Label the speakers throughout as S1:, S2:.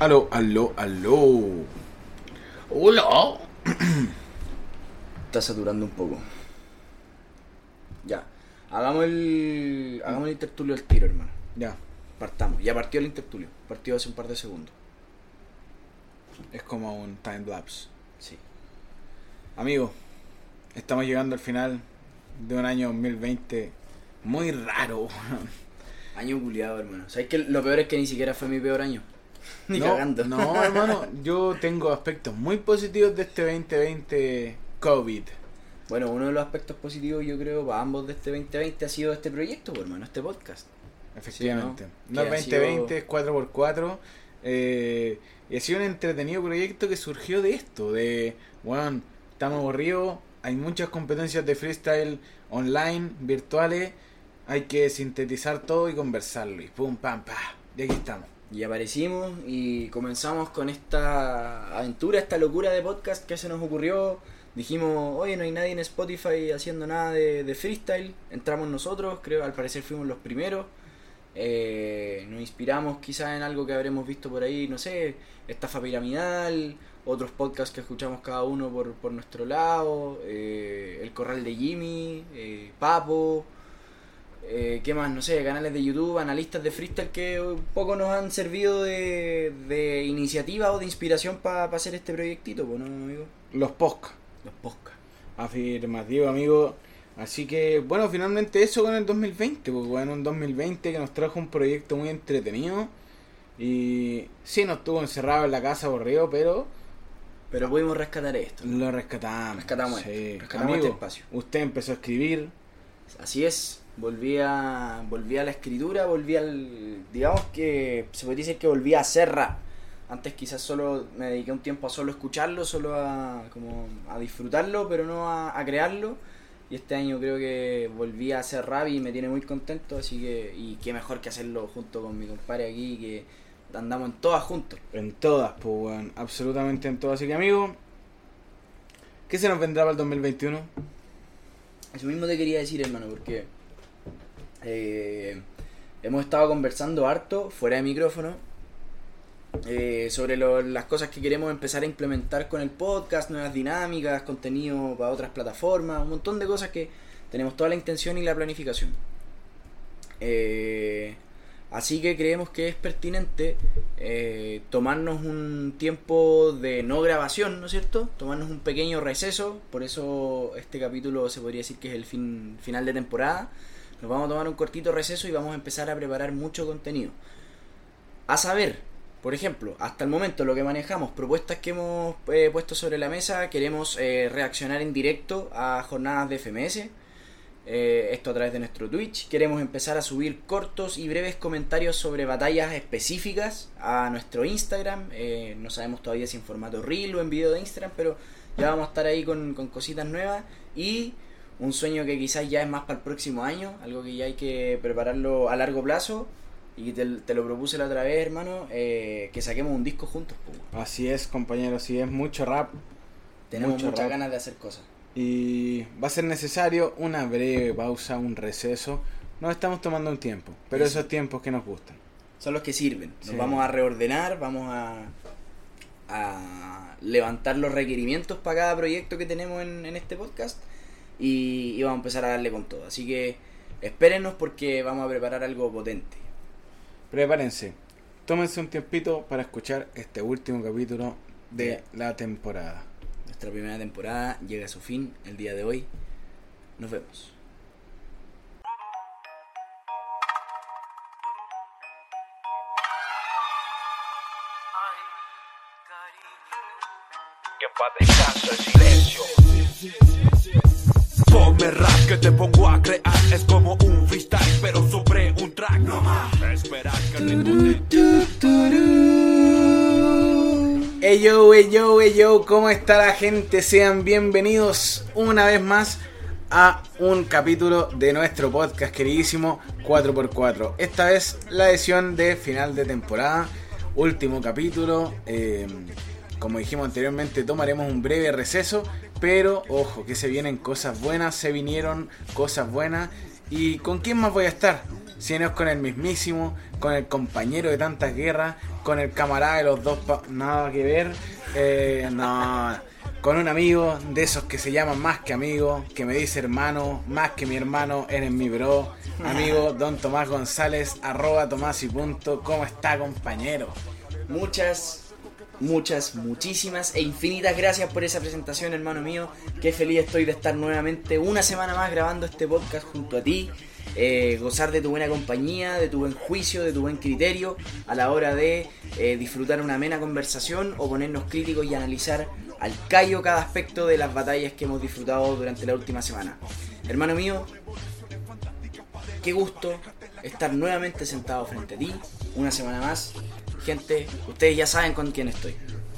S1: Aló, aló, aló. Hola.
S2: Está saturando un poco. Ya. Hagamos el. Hagamos el intertulio al tiro, hermano.
S1: Ya,
S2: Partamos. Ya partió el intertulio. Partió hace un par de segundos.
S1: es como un time lapse.
S2: Sí.
S1: Amigo, estamos llegando al final de un año 2020 muy raro.
S2: Año culiado, hermano. ¿Sabes que lo peor es que ni siquiera fue mi peor año? Ni
S1: no,
S2: cagando.
S1: No, hermano, yo tengo aspectos muy positivos de este 2020 COVID.
S2: Bueno, uno de los aspectos positivos, yo creo, para ambos de este 2020 ha sido este proyecto, pues, hermano, este podcast.
S1: Efectivamente.
S2: Sí,
S1: no
S2: ¿no?
S1: es
S2: Que ha
S1: 2020, es 4x4. eh, y ha sido un entretenido proyecto que surgió de esto, de, bueno, estamos aburridos, hay muchas competencias de freestyle online, virtuales, hay que sintetizar todo y conversarlo. Y pum, pam, pa. Y aquí estamos.
S2: Y aparecimos y comenzamos con esta aventura, esta locura de podcast que se nos ocurrió. Dijimos, oye, no hay nadie en Spotify haciendo nada de, freestyle. Entramos nosotros, creo, al parecer fuimos los primeros. Eh, nos inspiramos quizás en algo que habremos visto por ahí, no sé, estafa piramidal, otros podcasts que escuchamos cada uno por, por nuestro lado, eh, El Corral de Jimmy, eh, Papo, eh, ¿qué más? No sé, canales de YouTube, analistas de freestyle que un poco nos han servido de, de iniciativa o de inspiración para hacer este proyectito, ¿no, amigo?
S1: Los podcasts.
S2: Los podcasts.
S1: Afirmativo, amigo. Así que, bueno, finalmente eso con el 2020. Pues, bueno, un 2020 que nos trajo un proyecto muy entretenido. Y sí, nos tuvo encerrado en la casa aburrido, pero
S2: Pero pudimos rescatar esto. ¿no?
S1: lo rescatamos.
S2: Rescatamos
S1: sí.
S2: esto, rescatamos
S1: Amigo,
S2: este espacio.
S1: Usted empezó a escribir.
S2: Así es, volví a, volví a la escritura, volví al... Digamos que se podría decir que volví a hacer rap. Antes quizás solo me dediqué un tiempo a solo escucharlo, solo a, como a disfrutarlo, pero no a, a crearlo. Y este año creo que volví a hacer rap y me tiene muy contento, así que... Y qué mejor que hacerlo junto con mi compadre aquí, que andamos en todas juntos.
S1: En todas, pues, weón. Absolutamente en todas. Así que, amigo, ¿qué se nos vendrá para el 2021?
S2: Eso mismo te quería decir, hermano, porque eh, hemos estado conversando harto, fuera de micrófono, eh, sobre lo- las cosas que queremos empezar a implementar con el podcast, nuevas dinámicas, contenido para otras plataformas, un montón de cosas que tenemos toda la intención y la planificación. Eh, así que creemos que es pertinente eh, tomarnos un tiempo de no grabación, ¿no es cierto? Tomarnos un pequeño receso, por eso este capítulo se podría decir que es el fin, final de temporada. Nos vamos a tomar un cortito receso y vamos a empezar a preparar mucho contenido. A saber, por ejemplo, hasta el momento lo que manejamos, propuestas que hemos eh, puesto sobre la mesa, queremos eh, reaccionar en directo a jornadas de FMS. eh, esto a través de nuestro Twitch. Queremos empezar a subir cortos y breves comentarios sobre batallas específicas a nuestro Instagram. No sabemos todavía si en formato reel o en video de Instagram, pero ya vamos a estar ahí con, con cositas nuevas. Y un sueño que quizás ya es más para el próximo año, algo que ya hay que prepararlo a largo plazo. Y te, te lo propuse la otra vez, hermano, eh, que saquemos un disco juntos.
S1: Así es, compañero. Así es, mucho rap.
S2: Tenemos
S1: Mucho
S2: muchas
S1: rap.
S2: ganas de hacer cosas.
S1: Y va a ser necesario una breve pausa, un receso. Nos estamos tomando un tiempo, pero
S2: Eso.
S1: esos tiempos que nos gustan.
S2: Son los que sirven. Nos
S1: Sí.
S2: vamos a reordenar, vamos a, a levantar los requerimientos para cada proyecto que tenemos en, en este podcast y, y vamos a empezar a darle con todo. Así que espérenos porque vamos a preparar algo potente.
S1: Prepárense, tómense un tiempito para escuchar este último capítulo de la temporada.
S2: Nuestra primera temporada llega a su fin el día de hoy. Nos vemos.
S3: Que descanse el silencio. Ponme rap que te pongo a crear. Es como un freestyle, pero sobre un track. No más. Esperar que
S1: Hey yo, hey yo, hey yo, ¿cómo está la gente? Sean bienvenidos una vez más a un capítulo de nuestro podcast queridísimo 4x4. Esta vez la edición de final de temporada, último capítulo. eh, como dijimos anteriormente, tomaremos un breve receso, pero ojo, que se vienen cosas buenas, se vinieron cosas buenas. ¿Y con quién más voy a estar? si no es con el mismísimo, con el compañero de tantas guerras, con el camarada de los dos, pa- nada que ver, eh, no, con un amigo de esos que se llaman más que amigo, que me dice hermano, más que mi hermano, eres mi bro, amigo Don Tomás González, arroba Tomás y punto, ¿cómo está compañero?
S2: Muchas, muchas, muchísimas e infinitas gracias por esa presentación, hermano mío. Qué feliz estoy de estar nuevamente una semana más grabando este podcast junto a ti. eh, gozar de tu buena compañía, de tu buen juicio, de tu buen criterio a la hora de eh, disfrutar una amena conversación o ponernos críticos y analizar al callo cada aspecto de las batallas que hemos disfrutado durante la última semana. Hermano mío, qué gusto estar nuevamente sentado frente a ti, una semana más. Gente, ustedes ya saben con quién estoy.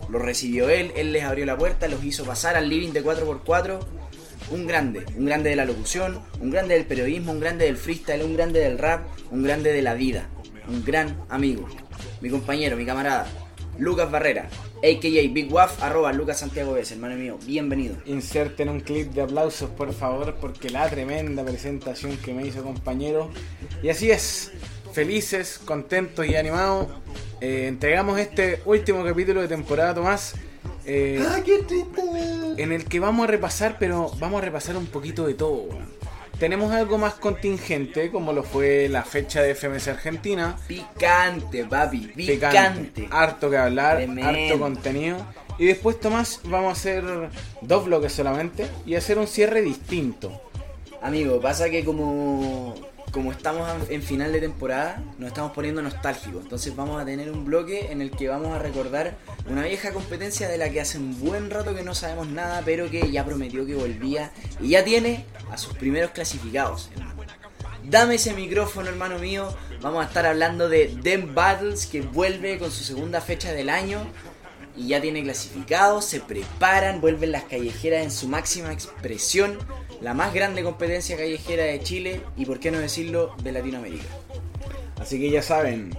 S2: Lo recibió él, él les abrió la puerta, los hizo pasar al living de 4x4. Un grande, un grande de la locución, un grande del periodismo, un grande del freestyle, un grande del rap, un grande de la vida. Un gran amigo, mi compañero, mi camarada, Lucas Barrera, a.k.a. Big Waff, arroba Lucas Santiago Vez, hermano mío, bienvenido.
S1: Inserten un clip de aplausos, por favor, porque la tremenda presentación que me hizo compañero. Y así es, felices, contentos y animados. eh, entregamos este último capítulo de temporada, Tomás. eh, en el que vamos a repasar, pero vamos a repasar un poquito de todo. Tenemos algo más contingente, como lo fue la fecha de FMS Argentina.
S2: Picante, papi, picante.
S1: Picante. Harto que hablar,
S2: Tremendo.
S1: harto contenido. Y después, Tomás, vamos a hacer dos bloques solamente y hacer un cierre distinto.
S2: Amigo, pasa que como, como estamos en- final de temporada, nos estamos poniendo nostálgicos. Entonces vamos a tener un bloque en el que vamos a recordar una vieja competencia de la que hace un buen rato que no sabemos nada, pero que ya prometió que volvía y ya tiene a sus primeros clasificados. Dame ese micrófono, hermano mío. Vamos a estar hablando de Dem Battles, que vuelve con su segunda fecha del año y ya tiene clasificados, se preparan, vuelven las callejeras en su máxima expresión, la más grande competencia callejera de Chile y por qué no decirlo de Latinoamérica.
S1: Así que ya saben,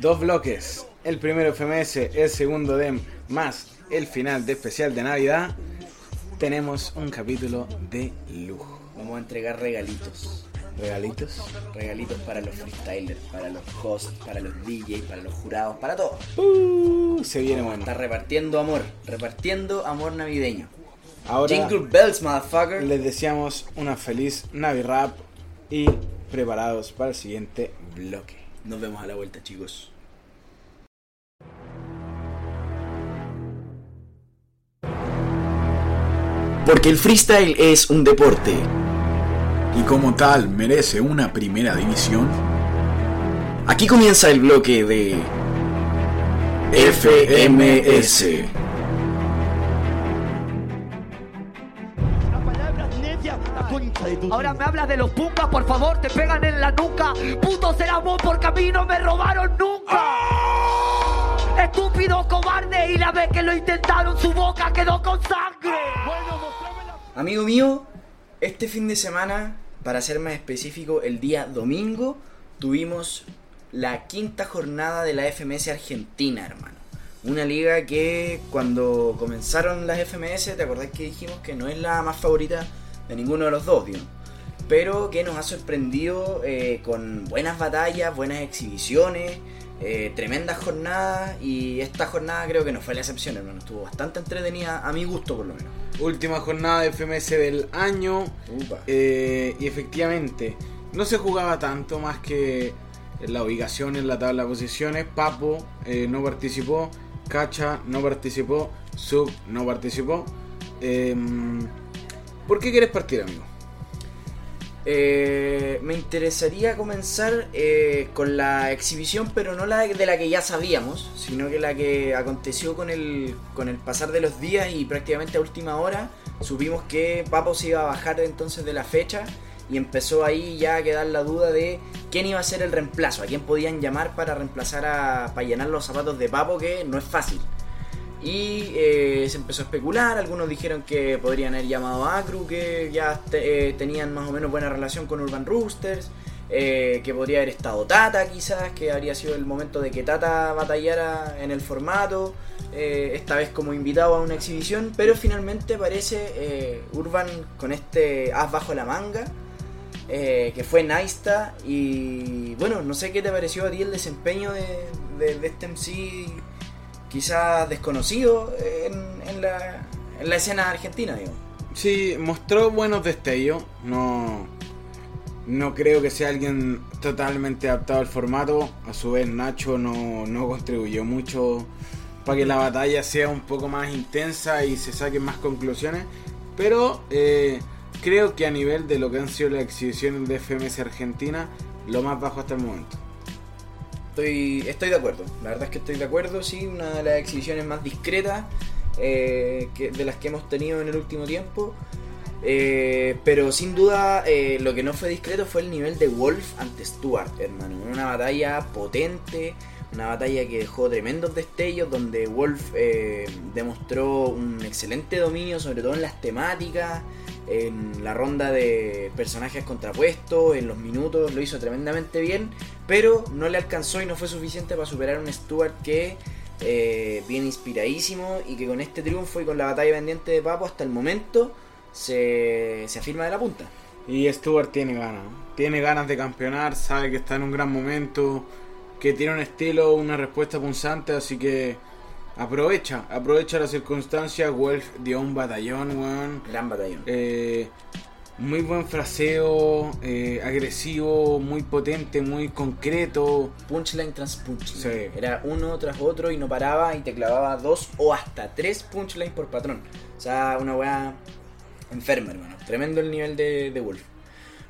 S1: dos bloques. El primero FMS, el segundo DEM, más el final de especial de Navidad. Tenemos un capítulo de lujo.
S2: Vamos a entregar regalitos,
S1: Regalitos.
S2: regalitos para los freestylers, para los hosts, para los DJs, para los jurados, para todos.
S1: Uh, se viene bueno.
S2: Está repartiendo amor, repartiendo amor navideño.
S1: Ahora
S2: Jingle bells, motherfucker.
S1: les deseamos una feliz Navirap y preparados para el siguiente bloque.
S2: Nos vemos a la vuelta, chicos. Porque el freestyle es un deporte.
S4: y como tal merece una primera división,
S2: Aquí comienza el bloque de FMS.
S5: Concha de tu Ahora me hablas de los pucas, por favor, te pegan en la nuca. Puto ser amor porque a mí no me robaron nunca. Estúpido cobarde y la vez que lo intentaron su boca quedó con sangre. Bueno, la...
S2: Amigo mío, este fin de semana, para ser más específico, el día domingo, tuvimos la quinta jornada de la FMS Argentina, hermano. Una liga que cuando comenzaron las FMS, ¿te acordás que dijimos que no es la más favorita de ninguno de los dos, digamos? Pero que nos ha sorprendido eh, con buenas batallas, buenas exhibiciones, eh, tremendas jornadas y esta jornada creo que no fue la excepción, hermano. Estuvo bastante entretenida, a mi gusto por lo menos.
S1: Última jornada de FMS del año. Eh, y efectivamente, no se jugaba tanto más que la ubicación en la tabla de posiciones. Papo eh, no participó, Cacha no participó, Sub no participó. Em, ¿Por qué quieres partir, amigo?
S2: Eh, me interesaría comenzar eh, con la exhibición, pero no la de la que ya sabíamos, sino que la que aconteció con el, con el pasar de los días y prácticamente a última hora supimos que Papo se iba a bajar entonces de la fecha y empezó ahí ya a quedar la duda de quién iba a ser el reemplazo, a quién podían llamar para reemplazar a, para llenar los zapatos de Papo, que no es fácil. Y eh, se empezó a especular, algunos dijeron que podrían haber llamado a Acru, que ya eh, tenían más o menos buena relación con Urban Roosters, eh, que podría haber estado Tata quizás, que habría sido el momento de que Tata batallara en el formato, esta vez como invitado a una exhibición, pero finalmente parece Urban con este as bajo la manga, que fue Naista. Y bueno, no sé qué te pareció a ti el desempeño de, de- de este MC, quizás desconocido en, la escena argentina, digo.
S1: Sí, mostró buenos destellos. No, no creo que sea alguien totalmente adaptado al formato. A su vez, Nacho no, no contribuyó mucho para que la batalla sea un poco más intensa y se saquen más conclusiones. Pero eh, creo que a nivel de lo que han sido las exhibiciones de FMS Argentina, lo más bajo hasta el momento.
S2: Estoy, estoy de acuerdo, la verdad es que estoy de acuerdo, sí, una de las exhibiciones más discretas eh, de las que hemos tenido en el último tiempo. Eh, pero sin duda eh, lo que no fue discreto fue el nivel de Wolf ante Stuart, hermano. Una batalla potente, una batalla que dejó tremendos destellos, donde Wolf demostró un excelente dominio, sobre todo en las temáticas, en la ronda de personajes contrapuestos, en los minutos, lo hizo tremendamente bien, pero no le alcanzó y no fue suficiente para superar a un Stuart que eh, viene inspiradísimo y que con este triunfo y con la batalla pendiente de Papo hasta el momento se, se afirma de la punta.
S1: Y Stuart tiene ganas, tiene ganas de campeonar, sabe que está en un gran momento, que tiene un estilo, una respuesta punzante, así que aprovecha, aprovecha las circunstancias. Wolf dio un batallón, weón.
S2: Gran batallón.
S1: Eh, muy buen fraseo, eh, agresivo, muy potente, muy concreto.
S2: Punchline tras punchline.
S1: Sí.
S2: Era uno tras otro y no paraba y te clavaba dos o hasta tres punchlines por patrón. O sea, una weá enferma, hermano. Tremendo el nivel de, de Wolf.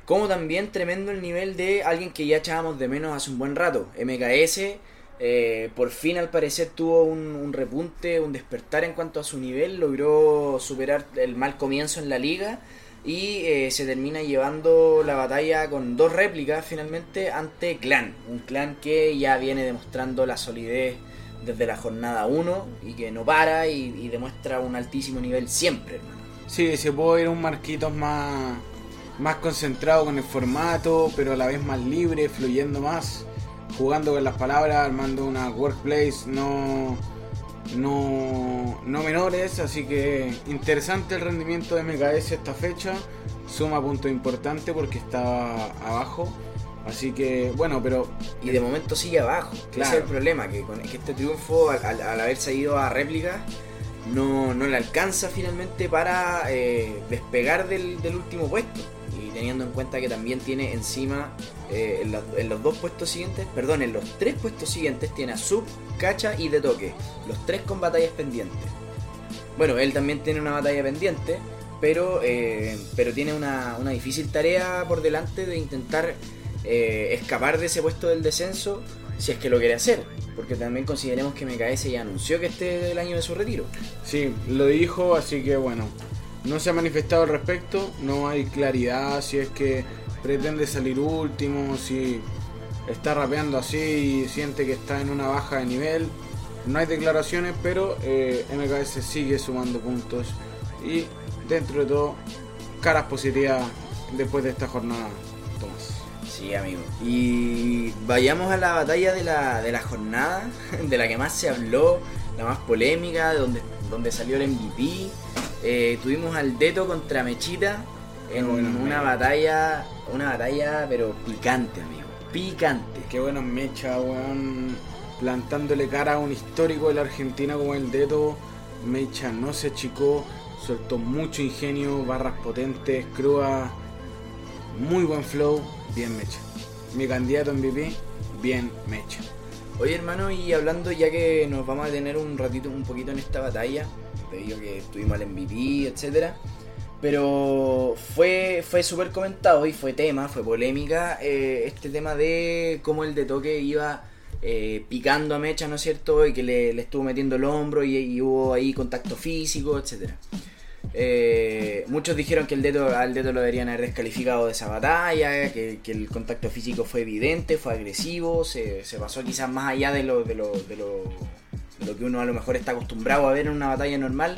S2: Como también tremendo el nivel de alguien que ya echábamos de menos hace un buen rato. MKS, eh, por fin al parecer tuvo un, un repunte, un despertar en cuanto a su nivel. Logró superar el mal comienzo en la liga. Y eh, se termina llevando la batalla con dos réplicas finalmente ante Clan. Un clan que ya viene demostrando la solidez desde la jornada 1 y que no para y, y demuestra un altísimo nivel siempre, hermano.
S1: Sí, se puede ir un Marquitos más, más concentrado con el formato, pero a la vez más libre, fluyendo más, jugando con las palabras, armando una workplace no, no, no menores. Así que interesante el rendimiento de MKS esta fecha. Suma punto importante porque estaba abajo. Así que, bueno, pero
S2: Y de momento sigue abajo. que
S1: Claro.
S2: Ese es el problema, que con que este triunfo, al, al- al haberse ido a réplicas, no, no le alcanza finalmente para eh, despegar del, del último puesto. Teniendo en cuenta que también tiene encima, eh, en, los, en los dos puestos siguientes, perdón, en los tres puestos siguientes tiene a Sub, Cacha y De Toque. Los tres con batallas pendientes. Bueno, él también tiene una batalla pendiente, pero, eh, pero tiene una, una difícil tarea por delante de intentar eh, escapar de ese puesto del descenso si es que lo quiere hacer. Porque también consideremos que MKS ya anunció que este es el año de su retiro.
S1: Sí, lo dijo, así que bueno, no se ha manifestado al respecto, no hay claridad si es que pretende salir último, si está rapeando así y siente que está en una baja de nivel. No hay declaraciones, pero eh, MKS sigue sumando puntos y dentro de todo, caras positivas después de esta jornada, Tomás.
S2: Sí, amigo. Y vayamos a la batalla de la, de la jornada, de la que más se habló, la más polémica, donde, donde salió el MVP. Eh, tuvimos al Deto contra Mechita en una batalla, una batalla pero picante, amigo. Picante.
S1: Qué bueno Mecha, weón. Plantándole cara a un histórico de la Argentina como el Deto. Mecha no se achicó, soltó mucho ingenio, barras potentes, crudas. Muy buen flow, bien Mecha. Mi candidato en MVP, bien Mecha.
S2: Oye hermano, y hablando ya que nos vamos a detener un ratito, un poquito en esta batalla, debido a que estuvimos al MVP, etcétera. Pero fue, fue súper comentado y fue tema, fue polémica, eh, este tema de cómo el de toque iba eh, picando a Mecha, ¿no es cierto? Y que le, le estuvo metiendo el hombro y, hubo ahí contacto físico, etcétera. Eh, muchos dijeron que el dedo, al dedo lo deberían haber descalificado de esa batalla, que, el contacto físico fue evidente, fue agresivo, se, se pasó quizás más allá de lo, de, lo, lo que uno a lo mejor está acostumbrado a ver en una batalla normal.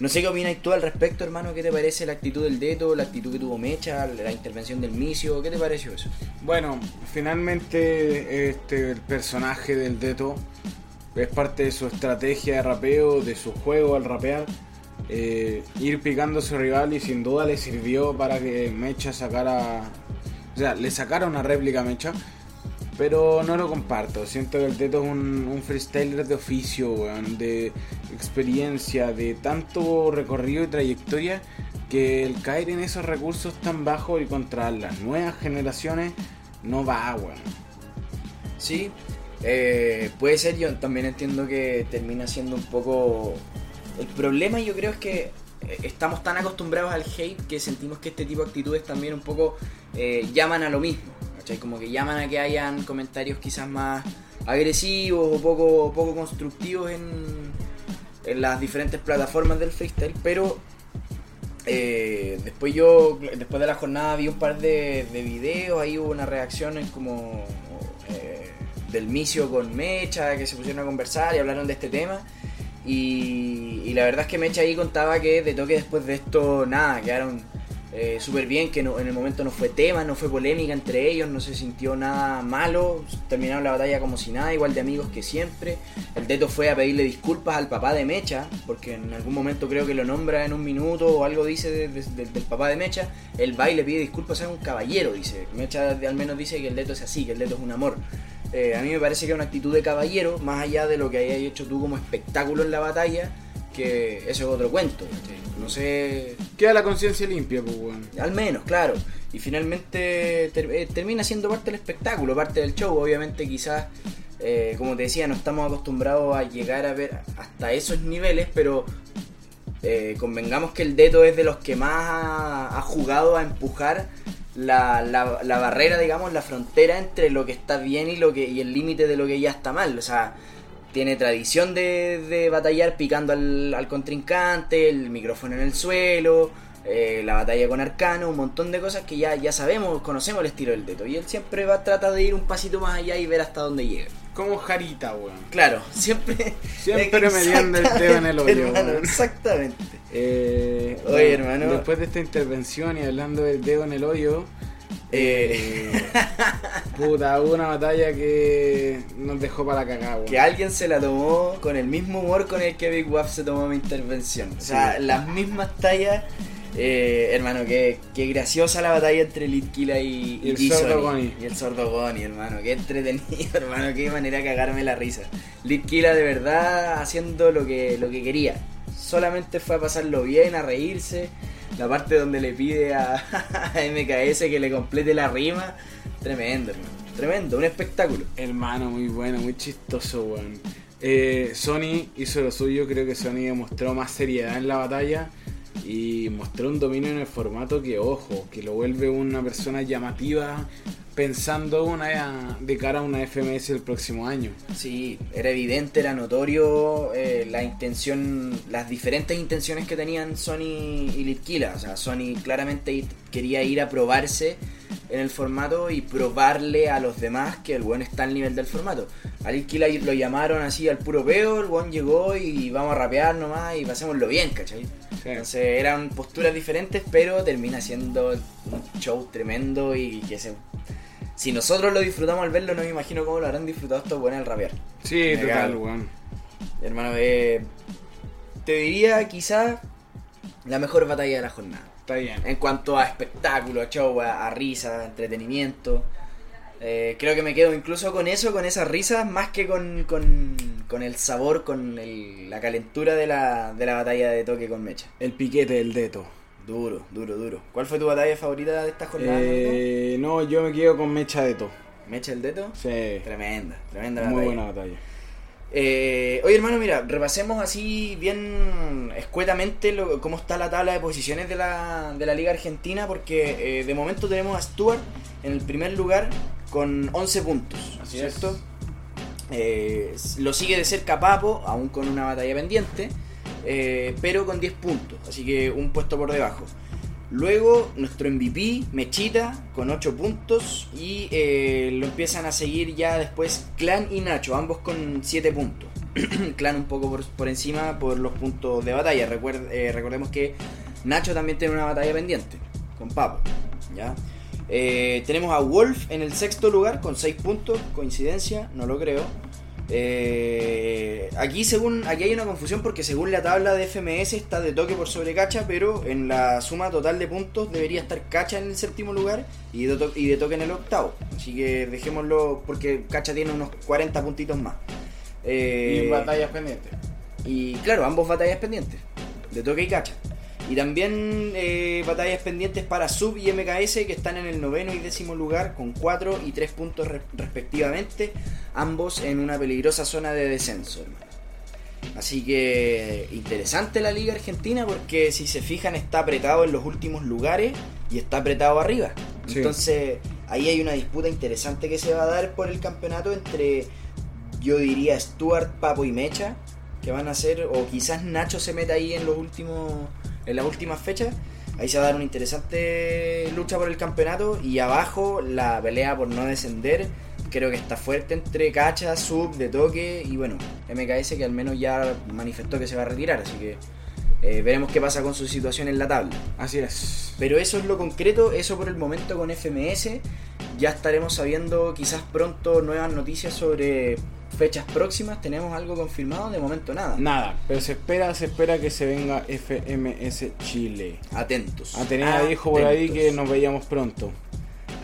S2: No sé qué opinas tú al respecto, hermano. ¿Qué te parece la actitud del Deto, la actitud que tuvo Mecha, la intervención del Micio? ¿Qué te pareció eso?
S1: Bueno, finalmente este el personaje del Deto es parte de su estrategia de rapeo, de su juego al rapear. eh, ir picando a su rival y sin duda le sirvió para que Mecha sacara O sea, le sacaron una réplica a Mecha, pero no lo comparto. Siento que el Teto es un, freestyler de oficio, de experiencia, de tanto recorrido y trayectoria, que el caer en esos recursos tan bajos y contra las nuevas generaciones no va, weón.
S2: Sí, eh, puede ser, yo también entiendo que termina siendo un poco... El problema yo creo es que eh, estamos tan acostumbrados al hate que sentimos que este tipo de actitudes también un poco eh, llaman a lo mismo, ¿cachai? Como que llaman a que hayan comentarios quizás más agresivos o poco, poco constructivos en, en las diferentes plataformas del freestyle, pero eh, después yo, después de la jornada vi un par de, de videos, ahí hubo una reacción en como eh, del Micio con Mecha, que se pusieron a conversar y hablaron de este tema. Y, y la verdad es que Mecha ahí contaba que de toque después de esto, nada, quedaron eh, súper bien, que no- en el momento no fue tema, no fue polémica entre ellos, no se sintió nada malo, terminaron la batalla como si nada, igual de amigos que siempre. El Teto fue a pedirle disculpas al papá de Mecha, porque en algún momento creo que lo nombra en un minuto o algo dice de- de- de- del papá de Mecha. El va y le pide disculpas a un caballero, dice. Mecha al menos dice que el Teto es así, que el Teto es un amor. Eh, a mí me parece que es una actitud de caballero, más allá de lo que hayas hecho tú como espectáculo en la batalla, que eso es otro cuento. No sé,
S1: Queda la conciencia limpia, pues,
S2: al menos, claro. Y finalmente ter- eh, termina siendo parte del espectáculo, parte del show. Obviamente quizás, eh, como te decía, no estamos acostumbrados a llegar a ver hasta esos niveles, pero eh, convengamos que el Deto es de los que más ha, ha jugado a empujar la, la- la barrera, digamos, la frontera entre lo que está bien y, lo que, y el límite de lo que ya está mal. O sea, tiene tradición de, de batallar picando al, al contrincante, el micrófono en el suelo, eh, la batalla con Arcano, un montón de cosas que ya, ya sabemos, conocemos el estilo del Deto. Y él siempre va a tratar de ir un pasito más allá y ver hasta dónde llega.
S1: Como Jarita, weón.
S2: Claro, siempre.
S1: Siempre mediando el dedo en el hoyo,
S2: Hermano,
S1: weón.
S2: exactamente.
S1: Eh,
S2: Oye,
S1: bueno,
S2: hermano.
S1: Después de esta intervención y hablando del dedo en el hoyo,
S2: Eh,
S1: puta, hubo una batalla que nos dejó para la cagada, weón.
S2: que alguien se la tomó con el mismo humor con el que Big Waff se tomó mi intervención. O sea,
S1: Sí.
S2: las mismas tallas. Eh, hermano, qué, qué graciosa la batalla entre Litkila y,
S1: Y el
S2: T-Sony.
S1: sordo Goni.
S2: Y el sordo Goni, hermano. Qué entretenido, hermano. Qué manera de cagarme la risa. Litkila de verdad haciendo lo que, lo que quería. Solamente fue a pasarlo bien, a reírse. La parte donde le pide a, MKS que le complete la rima. Tremendo, hermano. Tremendo, un espectáculo.
S1: Hermano, muy bueno, muy chistoso, weón. Eh, Sony hizo lo suyo, creo que Sony demostró más seriedad en la batalla y mostró un dominio en el formato que, ojo, que lo vuelve una persona llamativa pensando una, de cara a una FMS el próximo año.
S2: Sí, era evidente, era notorio eh, la intención, las diferentes intenciones que tenían Sony y Litkila. O sea, Sony claramente quería ir a probarse en el formato y probarle a los demás que el buen está al nivel del formato. A Litkila lo llamaron así al puro peo, el buen llegó y vamos a rapear nomás y pasémoslo bien, ¿cachai?
S1: Sí.
S2: Entonces eran posturas diferentes, pero termina siendo un show tremendo y que se... Si nosotros lo disfrutamos al verlo, no me imagino cómo lo habrán disfrutado estos buenos al rapear.
S1: Sí, total, weón.
S2: Hermano, eh, te diría quizá la mejor batalla de la jornada.
S1: Está bien.
S2: En cuanto a espectáculo, a show, a, a risa, a entretenimiento. Eh, creo que me quedo incluso con eso, con esas risas, más que con, con, con el sabor, con el- la calentura de la, de la batalla de toque con Mecha.
S1: El piquete del deto.
S2: Duro, duro, duro. ¿Cuál fue tu batalla favorita de esta jornada?
S1: Eh, no, yo me quedo con Mecha Deto.
S2: ¿Mecha el Deto?
S1: Sí,
S2: Tremenda, tremenda
S1: muy
S2: batalla.
S1: buena batalla.
S2: Eh, oye hermano, mira, repasemos así bien escuetamente lo- cómo está la tabla de posiciones de la, de la Liga Argentina, porque eh, de momento tenemos a Stuart en el primer lugar con 11 puntos,
S1: Así
S2: ¿cierto? Eh, lo sigue de cerca Papo, aún con una batalla pendiente, eh, pero con 10 puntos, así que un puesto por debajo. Luego nuestro MVP, Mechita, con 8 puntos. Y eh, lo empiezan a seguir ya después Clan y Nacho, ambos con 7 puntos. Clan un poco por, por encima por los puntos de batalla. Recuer- eh, recordemos que Nacho también tiene una batalla pendiente con Papo. ¿ya? Eh, tenemos a Wolf en el sexto lugar con 6 puntos. Coincidencia, no lo creo. Eh, aquí según aquí hay una confusión porque según la tabla de FMS está de toque por sobre Cacha, pero en la suma total de puntos debería estar Cacha en el séptimo lugar y de, to- y de toque en el octavo. Así que dejémoslo porque Cacha tiene unos 40 puntitos más. Eh,
S1: Y batallas pendientes.
S2: y claro, ambos batallas pendientes, de toque y cacha. Y también eh, batallas pendientes para Sub y MKS que están en el noveno y décimo lugar con 4 y 3 puntos re- respectivamente, ambos en una peligrosa zona de descenso. hermano. Así que interesante la liga argentina porque si se fijan está apretado en los últimos lugares y está apretado arriba.
S1: Sí.
S2: Entonces ahí hay una disputa interesante que se va a dar por el campeonato entre yo diría Stuart, Papo y Mecha, que van a ser, o quizás Nacho se meta ahí en los últimos, en las últimas fechas. Ahí se va a dar una interesante lucha por el campeonato y abajo la pelea por no descender. Creo que está fuerte entre Cacha, Sub, De Toque y bueno, MKS que al menos ya manifestó que se va a retirar, así que eh, veremos qué pasa con su situación en la tabla.
S1: Así es.
S2: Pero eso es lo concreto, eso por el momento con FMS. Ya estaremos sabiendo quizás pronto nuevas noticias sobre fechas próximas. ¿Tenemos algo confirmado? De momento nada.
S1: Nada, pero se espera, se espera que se venga FMS Chile.
S2: Atentos.
S1: Atenea dijo por ahí que nos veíamos pronto.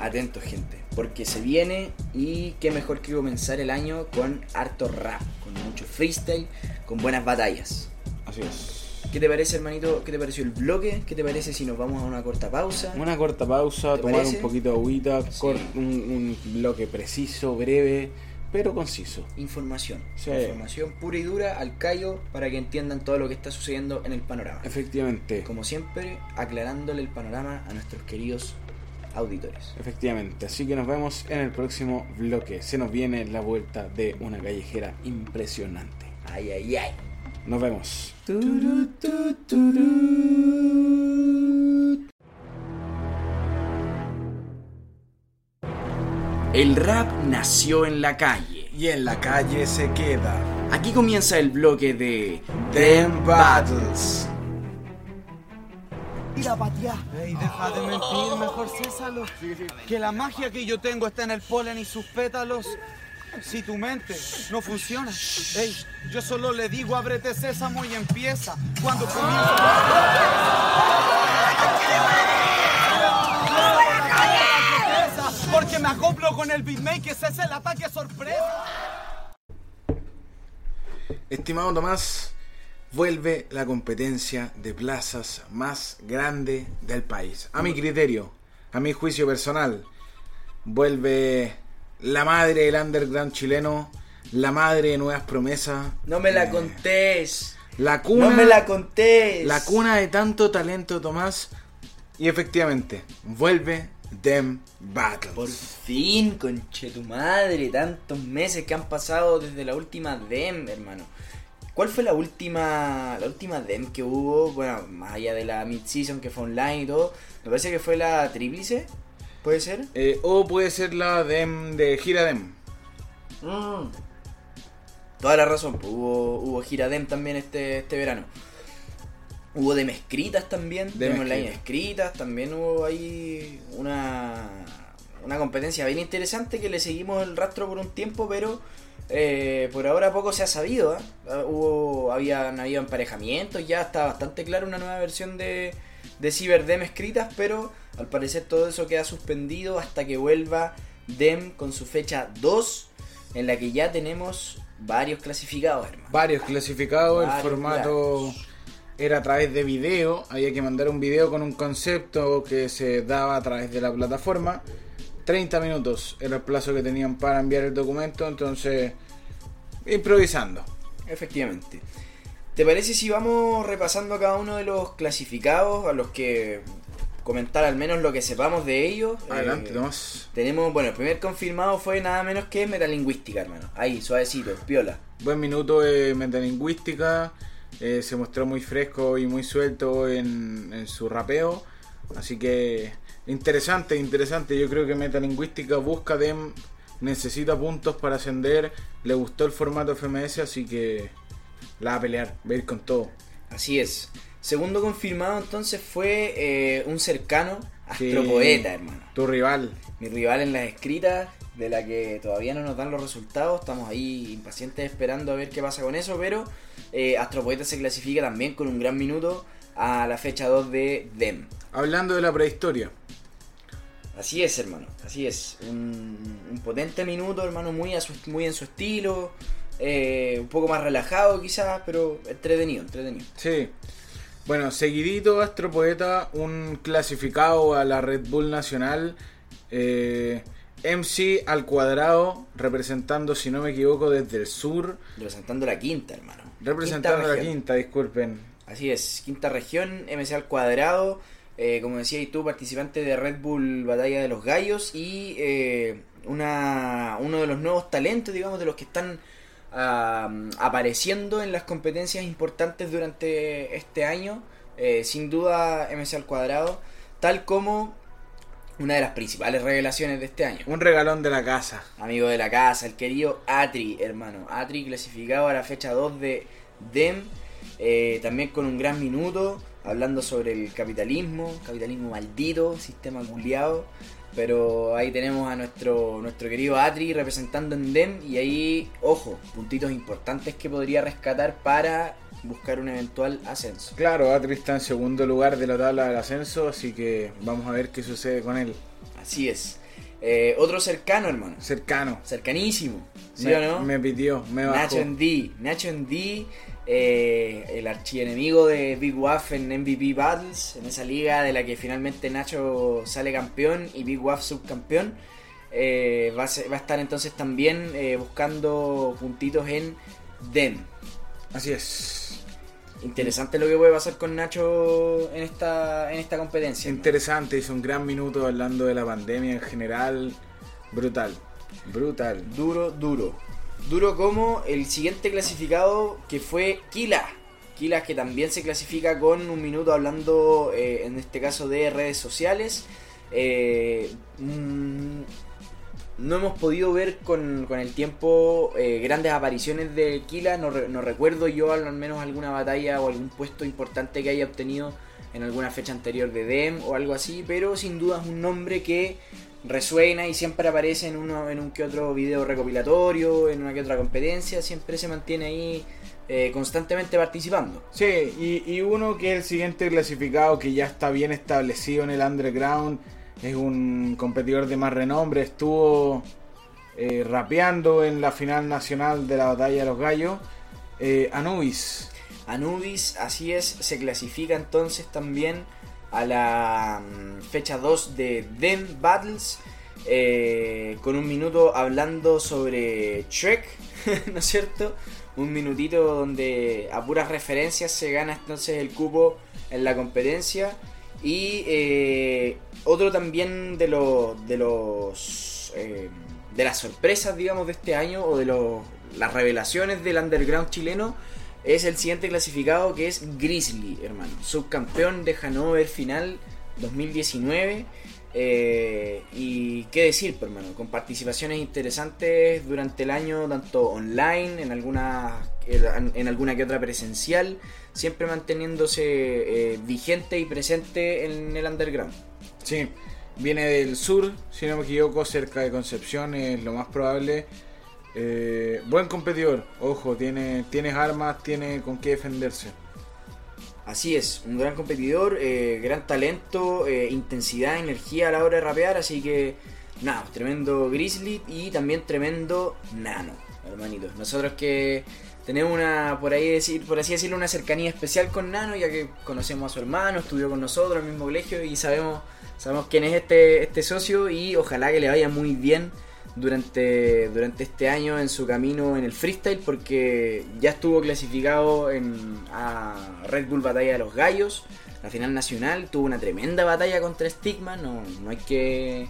S2: Atentos gente, porque se viene y qué mejor que comenzar el año con harto rap, con mucho freestyle, con buenas batallas.
S1: Así es.
S2: ¿Qué te parece hermanito? ¿Qué te pareció el bloque? ¿Qué te parece si nos vamos a una corta pausa?
S1: Una corta pausa,
S2: ¿Te
S1: tomar
S2: parece?
S1: un poquito de agüita,
S2: Sí.
S1: un, un bloque preciso, breve, pero conciso.
S2: Información.
S1: Sí.
S2: Información pura y dura al callo para que entiendan todo lo que está sucediendo en el panorama.
S1: Efectivamente.
S2: Como siempre, aclarándole el panorama a nuestros queridos auditores.
S1: Efectivamente, así que nos vemos en el próximo bloque. Se nos viene la vuelta de una callejera impresionante.
S2: Ay, ay, ay.
S1: Nos vemos.
S2: El rap nació en la calle.
S1: Y en la calle se queda.
S2: Aquí comienza el bloque de
S1: Them Battles.
S6: Mira, Patia. Ey, deja de mentir, mejor césalo. Que la magia que yo tengo está en el polen y sus pétalos. Si tu mente no funciona, ey, yo solo le digo ábrete sésamo y empieza. Cuando comienza. Porque me acoplo con el beatmaker, ese es el ataque sorpresa.
S1: Estimado Tomás, vuelve la competencia de plazas más grande del país. A mi criterio, a mi juicio personal, vuelve la madre del underground chileno, la madre de nuevas promesas,
S2: No me la contés.
S1: la cuna,
S2: No me la contés.
S1: la cuna de tanto talento, Tomás. Y efectivamente, vuelve Them Battles.
S2: Por fin, conche tu madre, tantos meses que han pasado desde la última DEM, hermano. ¿Cuál fue la última la última DEM que hubo? Bueno, más allá de la mid-season que fue online y todo, me parece que fue la tríplice, ¿puede ser?
S1: Eh, o puede ser la Dem de Gira Dem.
S2: Mm. Toda la razón, pues, hubo, hubo gira DEM también este, este verano. Hubo DEM escritas también,
S1: Dem
S2: DEM online
S1: escritas.
S2: también hubo ahí una, una competencia bien interesante que le seguimos el rastro por un tiempo, pero eh, por ahora poco se ha sabido. ¿ah? Ah, Hubo, habían habido emparejamientos, ya está bastante claro una nueva versión de, de CyberDem escritas, pero al parecer todo eso queda suspendido hasta que vuelva DEM con su fecha 2, en la que ya tenemos varios clasificados, hermano.
S1: Varios clasificados, el
S2: Varios
S1: formato era a través de video, había que mandar un video con un concepto que se daba a través de la plataforma. 30 minutos era el plazo que tenían para enviar el documento, entonces improvisando.
S2: Efectivamente. ¿Te parece si vamos repasando a cada uno de los clasificados, a los que comentar al menos lo que sepamos de ellos?
S1: Adelante,
S2: Eh,
S1: Tomás.
S2: Tenemos, bueno, el primer confirmado fue nada menos que metalingüística, hermano. Ahí, suavecito, piola.
S1: Buen minuto de metalingüística, eh, se mostró muy fresco y muy suelto en, en su rapeo, así que interesante, interesante. Yo creo que metalingüística busca dem, necesita puntos para ascender, le gustó el formato FMS, así que la va a pelear, va a ir con todo.
S2: Así es. Segundo confirmado entonces fue eh, un cercano
S1: Sí.
S2: astropoeta, hermano.
S1: Tu rival,
S2: Mi rival en las escritas, de la que todavía no nos dan los resultados. Estamos ahí impacientes esperando a ver qué pasa con eso, pero eh, Astro Poeta se clasifica también con un gran minuto a la fecha 2 de DEM.
S1: Hablando de la prehistoria.
S2: Así es, hermano, así es. Un, un potente minuto, hermano, muy, a su- muy en su estilo. eh, un poco más relajado quizás, pero entretenido, entretenido.
S1: Sí. Bueno, seguidito Astro Poeta, un clasificado a la Red Bull Nacional. eh, MC al cuadrado, representando, si no me equivoco, desde el sur.
S2: Representando la quinta, hermano.
S1: Representando
S2: Quinta
S1: la
S2: región.
S1: quinta, disculpen.
S2: Así es, quinta región, MC al cuadrado, eh, como decías tú, participante de Red Bull Batalla de los Gallos y eh, una, uno de los nuevos talentos, digamos, de los que están apareciendo en las competencias importantes durante este año, eh, sin duda MC al cuadrado, tal como una de las principales revelaciones de este año.
S1: Un regalón de la casa.
S2: Amigo de la casa, el querido Atri, hermano. Atri clasificado a la fecha 2 de DEM, eh, también con un gran minuto, hablando sobre el capitalismo, capitalismo maldito, sistema culiado. Pero ahí tenemos a nuestro, nuestro querido Atri representando en DEM y ahí, ojo, puntitos importantes que podría rescatar para buscar un eventual ascenso.
S1: Claro, Atri está en segundo lugar de la tabla del ascenso, así que vamos a ver qué sucede con él.
S2: Así es. Eh, otro cercano, hermano.
S1: Cercano.
S2: Cercanísimo. ¿Sí
S1: me,
S2: o no?
S1: me pidió, me bajó.
S2: Nacho en D. Nacho en D, eh, el archienemigo de Big Waff en MVP Battles, en esa liga de la que finalmente Nacho sale campeón y Big Waff subcampeón. Eh, va, a ser- va a estar entonces también eh, buscando puntitos en DEM.
S1: Así es.
S2: Interesante lo que puede pasar con Nacho en esta, en esta competencia. ¿no?
S1: Interesante, hizo un gran minuto hablando de la pandemia en general. Brutal. Brutal.
S2: Duro, duro. Duro como el siguiente clasificado que fue Kila. Kila que también se clasifica con un minuto hablando eh, en este caso de redes sociales. Eh, mm, no hemos podido ver con, con el tiempo eh, grandes apariciones de Kila. No, re- no recuerdo yo al menos alguna batalla o algún puesto importante que haya obtenido en alguna fecha anterior de DEM o algo así. Pero sin duda es un nombre que resuena y siempre aparece en uno en un que otro video recopilatorio, en una que otra competencia, siempre se mantiene ahí eh, constantemente participando.
S1: Sí, y, y uno que es el siguiente clasificado que ya está bien establecido en el underground. Es un competidor de más renombre. Estuvo eh, rapeando en la final nacional de la batalla de los gallos. Eh, Anubis.
S2: Anubis, así es, se clasifica entonces también a la mm, fecha 2 de DEM Battles. eh, con un minuto hablando sobre Shrek, ¿no es cierto? Un minutito donde a puras referencias se gana entonces el cupo en la competencia. Y otro también de los de los eh, de las sorpresas, digamos, de este año o de los, las revelaciones del underground chileno es el siguiente clasificado que es Grizzly, hermano, subcampeón de Hanover final 2019. eh, y qué decir, pues, hermano, con participaciones interesantes durante el año, tanto online, en alguna, en alguna que otra presencial, siempre manteniéndose eh, vigente y presente en el underground.
S1: Sí, viene del sur, si no me equivoco, cerca de Concepción, es lo más probable. Eh, buen competidor, ojo, tiene, tienes armas, tiene con qué defenderse.
S2: Así es, un gran competidor, eh, gran talento, eh, intensidad, energía a la hora de rapear, así que nada, tremendo Grizzly y también tremendo Nano, hermanitos. Nosotros que tenemos una, por ahí decir, por así decirlo, una cercanía especial con Nano, ya que conocemos a su hermano, estudió con nosotros en el mismo colegio y sabemos, sabemos quién es este, este socio y ojalá que le vaya muy bien durante, durante este año en su camino en el freestyle porque ya estuvo clasificado en, a Red Bull Batalla de los Gallos, la final nacional, tuvo una tremenda batalla contra Stigma, no, no hay que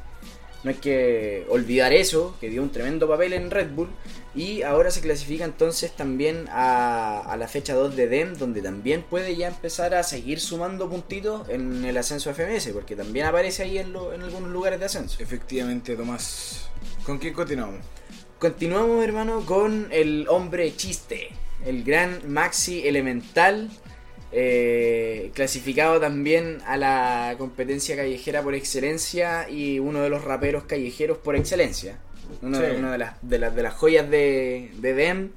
S2: no hay que olvidar eso, que dio un tremendo papel en Red Bull y ahora se clasifica entonces también a, a la fecha 2 de DEM donde también puede ya empezar a seguir sumando puntitos en el ascenso FMS porque también aparece ahí en, lo- en algunos lugares de ascenso.
S1: Efectivamente, Tomás. ¿Con quién continuamos?
S2: Continuamos, hermano, con el hombre chiste, el gran Maxi Elemental, eh, clasificado también a la competencia callejera por excelencia y uno de los raperos callejeros por excelencia. Una,
S1: Sí.
S2: una de, las, de, las, de las joyas de, de Dem.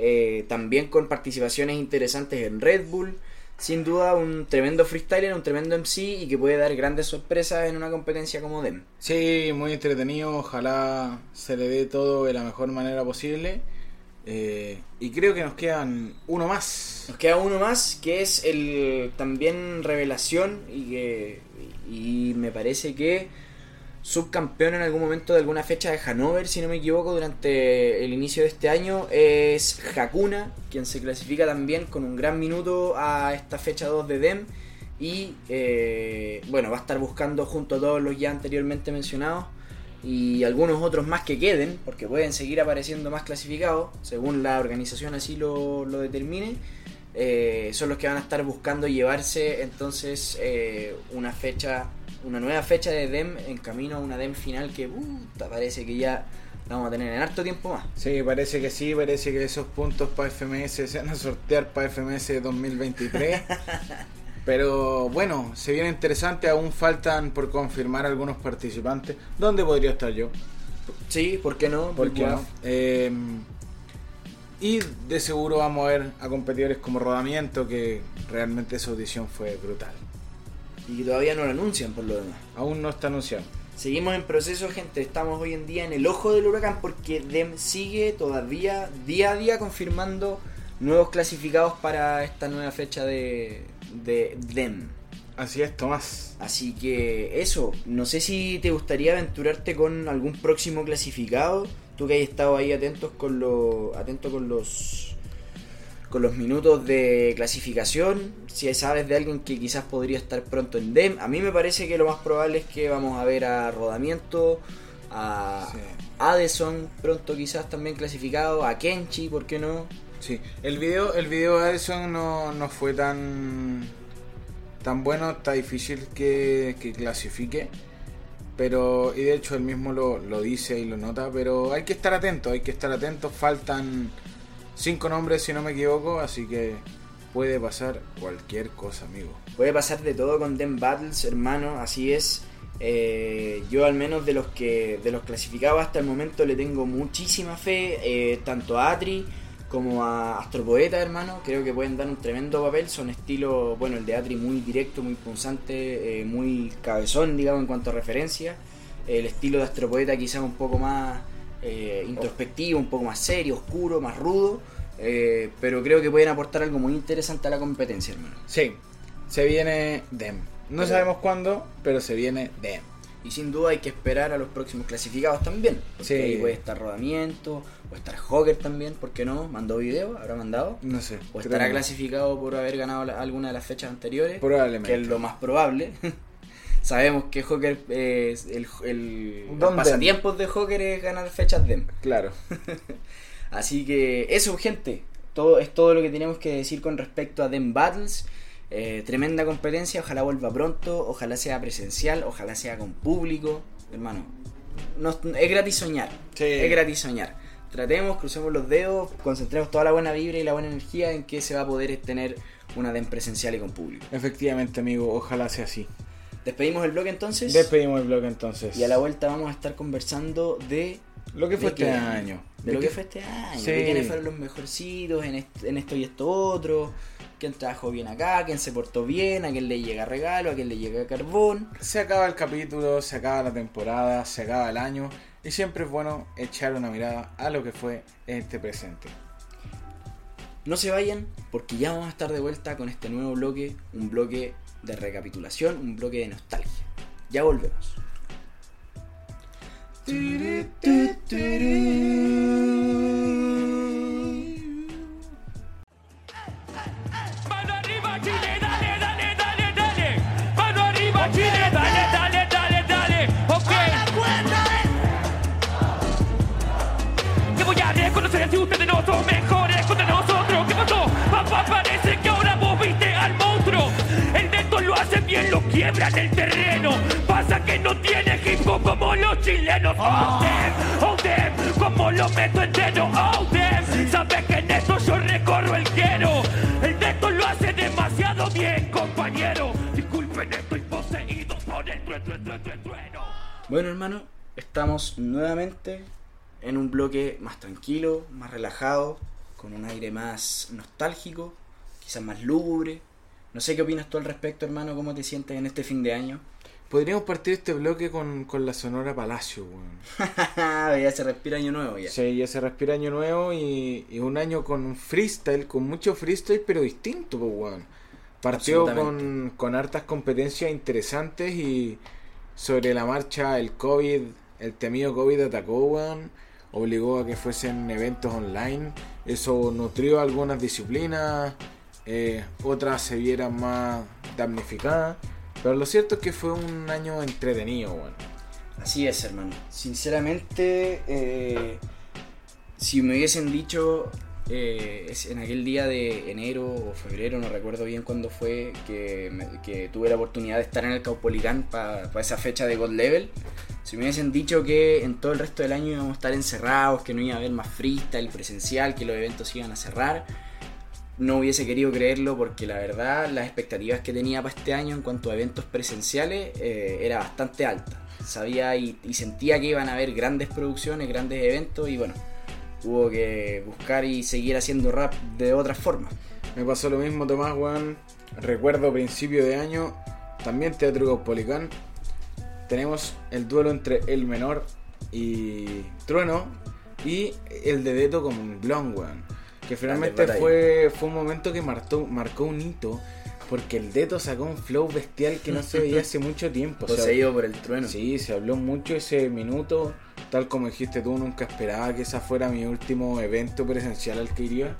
S2: eh, también con participaciones interesantes en Red Bull. Sin duda un tremendo freestyler, un tremendo MC y que puede dar grandes sorpresas en una competencia como Dem.
S1: Sí, muy entretenido. Ojalá se le dé todo de la mejor manera posible. Eh, y creo que nos quedan uno más.
S2: Nos queda uno más que es el también revelación y que y me parece que subcampeón en algún momento de alguna fecha de Hannover, si no me equivoco, durante el inicio de este año es Hakuna, quien se clasifica también con un gran minuto a esta fecha 2 de DEM y eh, bueno, va a estar buscando junto a todos los ya anteriormente mencionados y algunos otros más que queden, porque pueden seguir apareciendo más clasificados, según la organización así lo, lo determine. eh, son los que van a estar buscando llevarse entonces eh, una fecha, una nueva fecha de DEM en camino a una DEM final que puta, parece que ya la vamos a tener en harto tiempo más.
S1: Sí, parece que sí, parece que esos puntos para FMS se van a sortear para FMS 2023. Pero bueno, se viene interesante, aún faltan por confirmar algunos participantes. ¿Dónde podría estar yo?
S2: Sí, ¿por qué no?
S1: ¿Por qué no? Eh, y de seguro vamos a ver a competidores como Rodamiento, que realmente su audición fue brutal.
S2: Y todavía no lo anuncian por lo demás.
S1: Aún no está anunciado.
S2: Seguimos en proceso, gente. Estamos hoy en día en el ojo del huracán porque DEM sigue todavía día a día confirmando nuevos clasificados para esta nueva fecha de, de DEM.
S1: Así es, Tomás.
S2: Así que eso, no sé si te gustaría aventurarte con algún próximo clasificado. Tú que hayas estado ahí atentos con lo, atento con los con los minutos de clasificación. Si sabes de alguien que quizás podría estar pronto en DEM, a mí me parece que lo más probable es que vamos a ver a Rodamiento, a
S1: Sí.
S2: Addison pronto quizás también clasificado, a Kenchi, ¿por qué no?
S1: Sí, el video, el video de Edison no, no fue tan tan bueno, está difícil que, que clasifique. Pero, y de hecho él mismo lo, lo dice y lo nota, pero hay que estar atento, hay que estar atentos. Faltan cinco nombres si no me equivoco, así que puede pasar cualquier cosa, amigo.
S2: Puede pasar de todo con Dem Battles, hermano, así es. Eh, yo al menos de los que de los clasificados hasta el momento le tengo muchísima fe, eh, tanto a Atri como a Astropoeta, hermano. Creo que pueden dar un tremendo papel. Son estilo, bueno, el de Atri muy directo, muy punzante, eh, muy cabezón, digamos, en cuanto a referencia. El estilo de Astropoeta quizás un poco más eh, introspectivo, un poco más serio, oscuro, más rudo. eh, pero creo que pueden aportar algo muy interesante a la competencia, hermano.
S1: Sí, se viene Dem. No
S2: Pero-
S1: sabemos cuándo, pero se viene Dem.
S2: Y sin duda hay que esperar a los próximos clasificados también. Porque
S1: Sí.
S2: ahí puede estar Rodamiento, o estar Hogger también, ¿por qué no? ¿Mandó video? ¿Habrá mandado?
S1: No sé.
S2: ¿O estará
S1: no.
S2: clasificado por haber ganado la- alguna de las fechas anteriores?
S1: Probablemente.
S2: Que es lo más probable. Sabemos que Hogger es el, el, pasatiempos de Hogger es ganar fechas DEM.
S1: Claro.
S2: Así que eso, gente. Todo, es todo lo que tenemos que decir con respecto a DEM Battles. Eh, tremenda competencia, ojalá vuelva pronto, ojalá sea presencial, ojalá sea con público. Hermano, no- es gratis soñar.
S1: Sí.
S2: Es gratis soñar. Tratemos, crucemos los dedos, concentremos toda la buena vibra y la buena energía en que se va a poder tener una DEM presencial y con público.
S1: Efectivamente, amigo, ojalá sea así.
S2: Despedimos el blog entonces.
S1: Despedimos el blog entonces.
S2: y a la vuelta vamos a estar conversando de
S1: Lo que fue
S2: ¿De
S1: este año.
S2: de lo que fue este año, de quiénes fueron los mejorcitos en, en esto y esto otro, quién trabajó bien acá, quién se portó bien, a quién le llega regalo, a quién le llega carbón.
S1: Se acaba el capítulo, se acaba la temporada, se acaba el año. Y siempre es bueno echar una mirada a lo que fue este presente.
S2: No se vayan porque ya vamos a estar de vuelta con este nuevo bloque, un bloque de recapitulación, un bloque de nostalgia. Ya volvemos.
S3: Chile, dale, dale, dale, dale. Mano arriba Chile, dale, dale, dale, dale. Ok. Te voy a reconocer si ustedes no son mejores contra nosotros. ¿Qué pasó? Papá, parece que ahora vos viste al monstruo. El neto lo hace bien, lo quiebra en el terreno. Pasa que no tiene hip hop como los chilenos. Oh, damn, oh, damn, como lo meto entero. Oh, damn, sabes que en esto yo recorro el quiero. Demasiado bien, compañero. Disculpen, estoy poseído por el trueno, trueno, trueno, trueno.
S2: Bueno hermano, estamos nuevamente en un bloque más tranquilo, más relajado, con un aire más nostálgico, quizás más lúgubre. No sé qué opinas tú al respecto, hermano, cómo te sientes en este fin de año.
S1: Podríamos partir este bloque con, con la Sonora Palacio, weón.
S2: ya se respira año nuevo ya.
S1: Sí, ya se respira año nuevo y, y un año con freestyle, con mucho freestyle, pero distinto, pues, weón. Partió con, con hartas competencias interesantes y sobre la marcha el COVID, el temido COVID atacó, weón. Obligó a que fuesen eventos online. Eso nutrió algunas disciplinas, eh, otras se vieran más damnificadas. Pero lo cierto es que fue un año entretenido, weón.
S2: Así es, hermano. Sinceramente, eh, si me hubiesen dicho eh, en aquel día de enero o febrero, no recuerdo bien cuándo fue, que tuve la oportunidad de estar en el Caupolicán para esa fecha de God Level, si me hubiesen dicho que en todo el resto del año íbamos a estar encerrados, que no iba a haber más freestyle presencial, que los eventos iban a cerrar, no hubiese querido creerlo porque la verdad las expectativas que tenía para este año en cuanto a eventos presenciales eh, era bastante alta. Sabía y, y sentía que iban a haber grandes producciones, grandes eventos y bueno, hubo que buscar y seguir haciendo rap de otra forma.
S1: Me pasó lo mismo, Tomás, weón. Recuerdo principio de año, también Teatro Caupolicán. Tenemos el duelo entre el menor y Trueno y el de Deto con Blon, weón. Que finalmente fue, fue un momento que marcó, marcó un hito. Porque el Deto sacó un flow bestial que no se veía hace mucho tiempo. o sea,
S2: Poseído por el trueno.
S1: Sí, se habló mucho ese minuto. Tal como dijiste tú, nunca esperaba que ese fuera mi último evento presencial al que iría.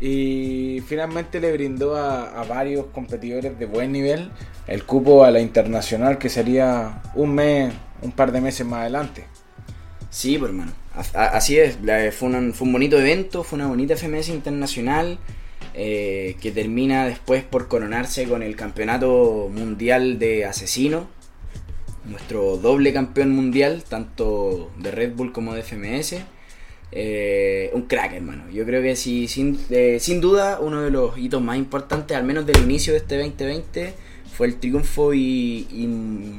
S1: Y finalmente le brindó a, a varios competidores de buen nivel el cupo a la internacional que sería un mes, un par de meses más adelante.
S2: Sí, pues hermano. Así es, la- fue, un- fue un bonito evento, fue una bonita FMS internacional eh, que termina después por coronarse con el campeonato mundial de asesino. Nuestro doble campeón mundial, tanto de Red Bull como de FMS. Eh, un crack, hermano. Yo creo que sí, sin, eh, sin duda uno de los hitos más importantes, al menos del inicio de este 2020, fue el triunfo y,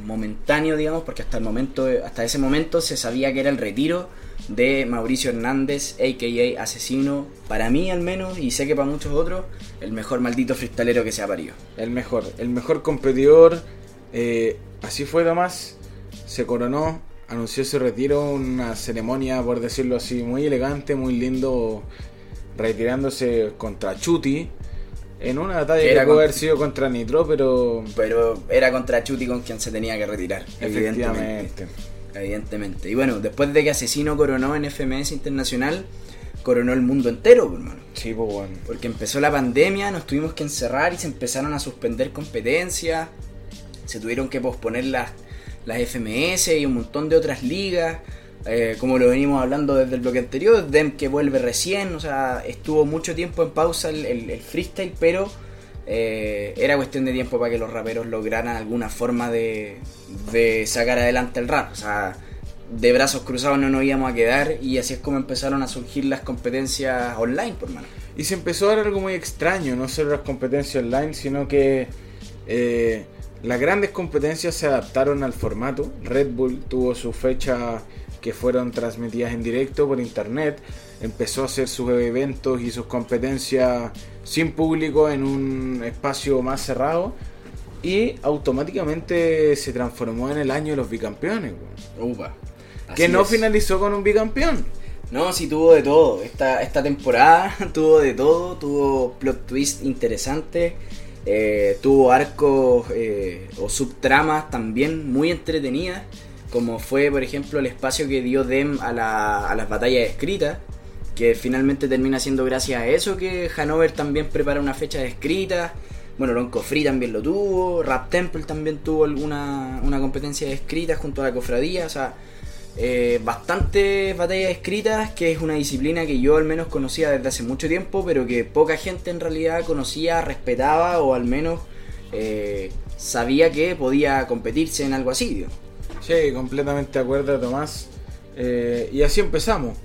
S2: momentáneo, digamos, porque hasta el momento, hasta ese momento se sabía que era el retiro de Mauricio Hernández, a.k.a. Asesino, para mí al menos, y sé que para muchos otros, el mejor maldito freestalero que se ha parido.
S1: El mejor, el mejor competidor. eh, así fue Tomás. Se coronó, anunció su retiro, una ceremonia, por decirlo así, muy elegante, muy lindo, retirándose contra Chuti. En una batalla
S2: Que
S1: que
S2: era
S1: pudo
S2: con-
S1: haber sido contra Nitro, pero
S2: Pero era contra Chuti con quien se tenía que retirar, evidentemente. Evidentemente. Y bueno, después de que Asesino coronó en FMS Internacional, coronó el mundo entero, pues, hermano.
S1: Sí, pues bueno.
S2: Porque empezó la pandemia, nos tuvimos que encerrar y se empezaron a suspender competencias. Se tuvieron que posponer las, las FMS y un montón de otras ligas. eh, como lo venimos hablando desde el bloque anterior, Dem que vuelve recién. O sea, estuvo mucho tiempo en pausa el, el- freestyle, pero eh, era cuestión de tiempo para que los raperos lograran alguna forma de, de sacar adelante el rap. O sea, de brazos cruzados no nos íbamos a quedar y así es como empezaron a surgir las competencias online, por mano.
S1: Y se empezó a dar algo muy extraño, no solo las competencias online, sino que eh, las grandes competencias se adaptaron al formato. Red Bull tuvo su fecha que fueron transmitidas en directo por internet, empezó a hacer sus eventos y sus competencias sin público en un espacio más cerrado y automáticamente se transformó en el año de los bicampeones.
S2: Upa.
S1: que no
S2: es.
S1: finalizó con un bicampeón.
S2: No, sí tuvo de todo. Esta, esta temporada tuvo de todo. Tuvo plot twist interesante. Eh, tuvo arcos eh, o subtramas también muy entretenidas. Como fue, por ejemplo, el espacio que dio Dem a, la- a las batallas escritas. Que finalmente termina siendo gracias a eso que Hanover también prepara una fecha de escritas. Bueno, Lonco Free también lo tuvo. Rap Temple también tuvo alguna una competencia de escritas junto a la cofradía. O eh, bastantes batallas escritas, que es una disciplina que yo al menos conocía desde hace mucho tiempo, pero que poca gente en realidad conocía, respetaba o al menos eh, sabía que podía competirse en algo así.
S1: Sí, completamente de acuerdo, Tomás. Eh, y así empezamos.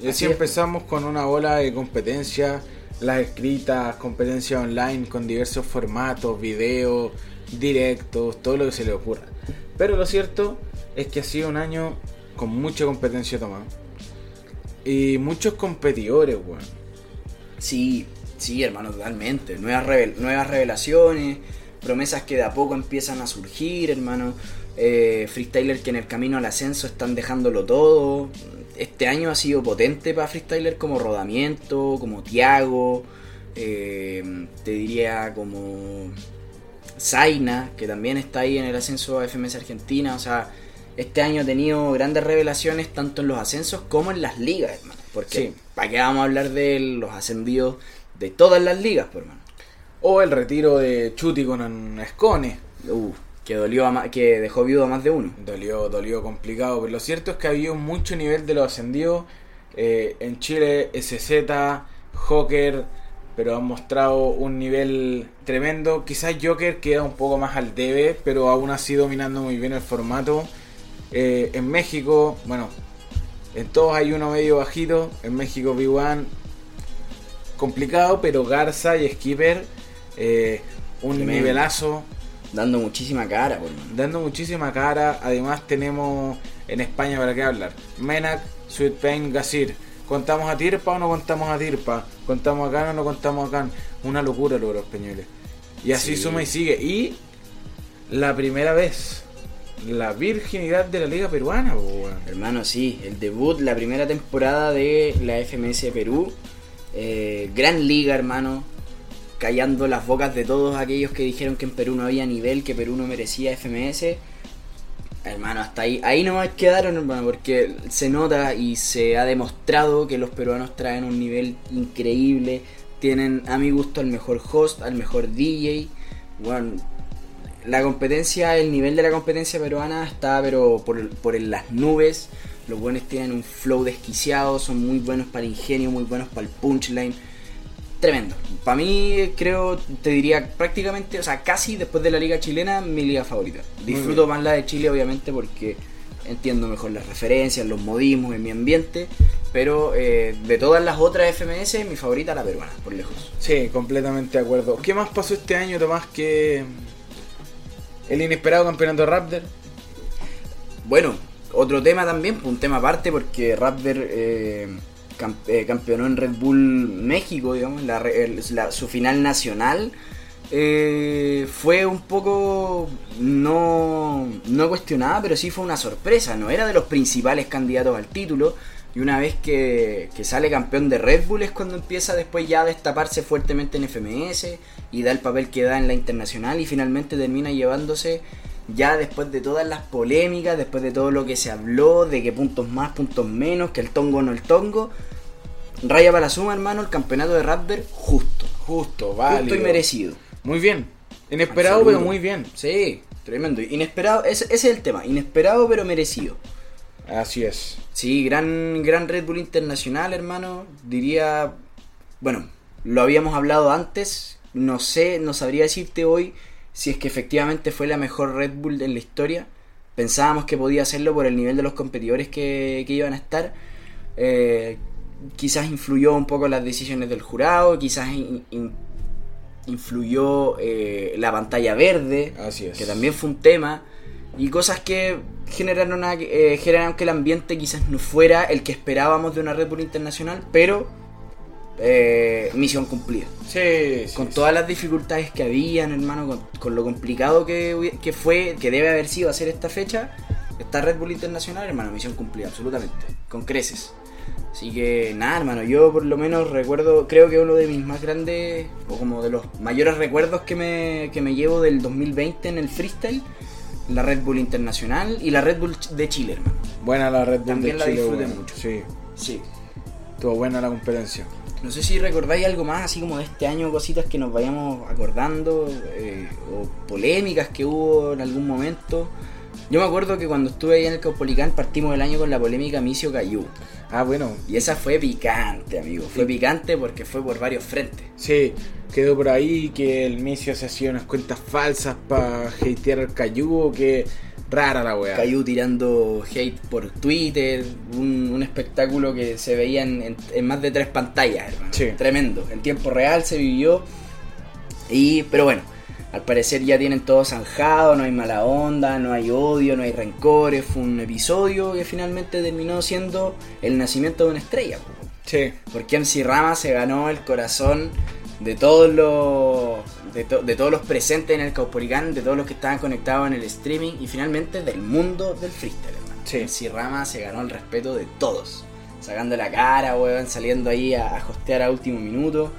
S1: Y así,
S2: Así es.
S1: empezamos con una ola de competencias, las escritas, competencias online con diversos formatos, videos, directos, todo lo que se le ocurra. Pero lo cierto es que ha sido un año con mucha competencia, Tomás. Y muchos competidores, weón.
S2: Sí, sí, hermano, totalmente. Nuevas, revel- nuevas revelaciones, promesas que de a poco empiezan a surgir, hermano. Eh, freestyler que en el camino al ascenso están dejándolo todo. Este año ha sido potente para freestyler como Rodamiento, como Tiago, eh, te diría como Zaina, que también está ahí en el ascenso a FMS Argentina. O sea, este año ha tenido grandes revelaciones tanto en los ascensos como en las ligas, hermano. Porque,
S1: Sí.
S2: ¿para qué vamos a hablar de los ascendidos de todas las ligas, pues, hermano?
S1: O el retiro de Chuti con Escone.
S2: Uh, que dolió a que dejó viudo a más de uno.
S1: Dolió, dolió complicado. Pero lo cierto es que había un mucho nivel de los ascendidos. Eh, en Chile, SZ, Joker, pero han mostrado un nivel tremendo. Quizás Joker queda un poco más al debe, pero aún así dominando muy bien el formato. Eh, en México, bueno, en todos hay uno medio bajito. En México, B1 complicado, pero Garza y Skipper, eh, un
S2: Tremendo.
S1: nivelazo
S2: Dando muchísima cara, hermano.
S1: dando muchísima cara. Además tenemos en España para qué hablar. Menac, Sweet Pain, Gasir. ¿Contamos a Tirpa o no contamos a Tirpa? ¿Contamos a Can o no contamos a Can? Una locura los españoles. Y así
S2: Sí.
S1: suma y sigue. Y la primera vez. La virginidad de la liga peruana.
S2: Hermano, sí, el debut, la primera temporada de la FMS Perú. Eh, gran liga, hermano. Callando las bocas de todos aquellos que dijeron que en Perú no había nivel, que Perú no merecía FMS. Hermano, hasta ahí, ahí nomás quedaron, hermano, porque se nota y se ha demostrado que los peruanos traen un nivel increíble. Tienen, a mi gusto, al mejor host, al mejor DJ. Bueno, la competencia, el nivel de la competencia peruana está pero por, por en las nubes. Los buenos tienen un flow desquiciado, son muy buenos para el ingenio, muy buenos para el punchline. Tremendo. Para mí, creo, te diría prácticamente, o sea, casi después de la liga chilena, mi liga favorita. Disfruto más la de Chile, obviamente, porque entiendo mejor las referencias, los modismos en mi ambiente. Pero eh, de todas las otras FMS, mi favorita la peruana, por lejos.
S1: Sí, completamente de acuerdo. ¿Qué más pasó este año, Tomás, que el inesperado campeonato Raptor?
S2: Bueno, otro tema también, pues, un tema aparte, porque Raptor eh, eh, campeonó en Red Bull México, digamos, la la- su final nacional. eh, fue un poco no, no cuestionada, pero sí fue una sorpresa. No era de los principales candidatos al título. Y una vez que, que sale campeón de Red Bull es cuando empieza después ya a destaparse fuertemente en FMS y da el papel que da en la internacional y finalmente termina llevándose ya después de todas las polémicas, después de todo lo que se habló, de que puntos más, puntos menos, que el tongo no el tongo, raya para la suma, hermano, el campeonato de Raptor justo.
S1: Justo, válido.
S2: Justo y merecido.
S1: Muy bien. Inesperado,
S2: Absoluto.
S1: pero muy bien.
S2: Sí, tremendo. Inesperado, ese, ese es el tema. Inesperado pero merecido.
S1: Así es.
S2: Sí, gran, gran Red Bull Internacional, hermano. Diría, bueno, lo habíamos hablado antes. No sé, no sabría decirte hoy si es que efectivamente fue la mejor Red Bull en la historia. Pensábamos que podía hacerlo por el nivel de los competidores que, que iban a estar. Eh, quizás influyó un poco las decisiones del jurado, quizás in- in- influyó eh, la pantalla verde,
S1: Así es.
S2: que también fue un tema, y cosas que generaron, a- eh, generaron que el ambiente quizás no fuera el que esperábamos de una Red Bull Internacional, pero eh, misión cumplida.
S1: Sí, sí,
S2: Con
S1: sí.
S2: todas las dificultades que habían, hermano, con, con lo complicado que, fue, que debe haber sido hacer esta fecha, esta Red Bull Internacional, hermano, misión cumplida, absolutamente, con creces. Así que nada, hermano, yo por lo menos recuerdo, creo que uno de mis más grandes, o como de los mayores recuerdos que me, que me llevo del 2020 en el freestyle, la Red Bull Internacional y la Red Bull de Chile, hermano.
S1: Buena la Red Bull
S2: También
S1: de
S2: la
S1: Chile,
S2: disfruté
S1: weón.
S2: mucho.
S1: Sí,
S2: Sí.
S1: estuvo buena la competencia.
S2: No sé si recordáis algo más, así como de este año, cositas que nos vayamos acordando, eh, o polémicas que hubo en algún momento. Yo me acuerdo que cuando estuve ahí en el Caupolicán partimos el año con la polémica Micio Cayú.
S1: Ah, bueno.
S2: Y esa fue picante, amigo. Fue picante porque fue por varios frentes.
S1: Sí, quedó por ahí que el Micio se hacía unas cuentas falsas para hatear al Cayú, que rara la weá.
S2: Cayú tirando hate por Twitter, un, un espectáculo que se veía en, en- en más de tres pantallas, hermano.
S1: Sí.
S2: Tremendo. En tiempo real se vivió. Y, pero bueno, Al parecer ya tienen todo zanjado, no hay mala onda, no hay odio, no hay rencores. Fue un episodio que finalmente terminó siendo el nacimiento de una estrella. po.
S1: Sí.
S2: Porque MC Rama se ganó el corazón de todos los de, to- de todos los presentes en el Caupolicán, de todos los que estaban conectados en el streaming y finalmente del mundo del freestyle, hermano.
S1: Sí.
S2: MC Rama se ganó el respeto de todos. Sacando la cara, weón, saliendo ahí a, a hostear a último minuto.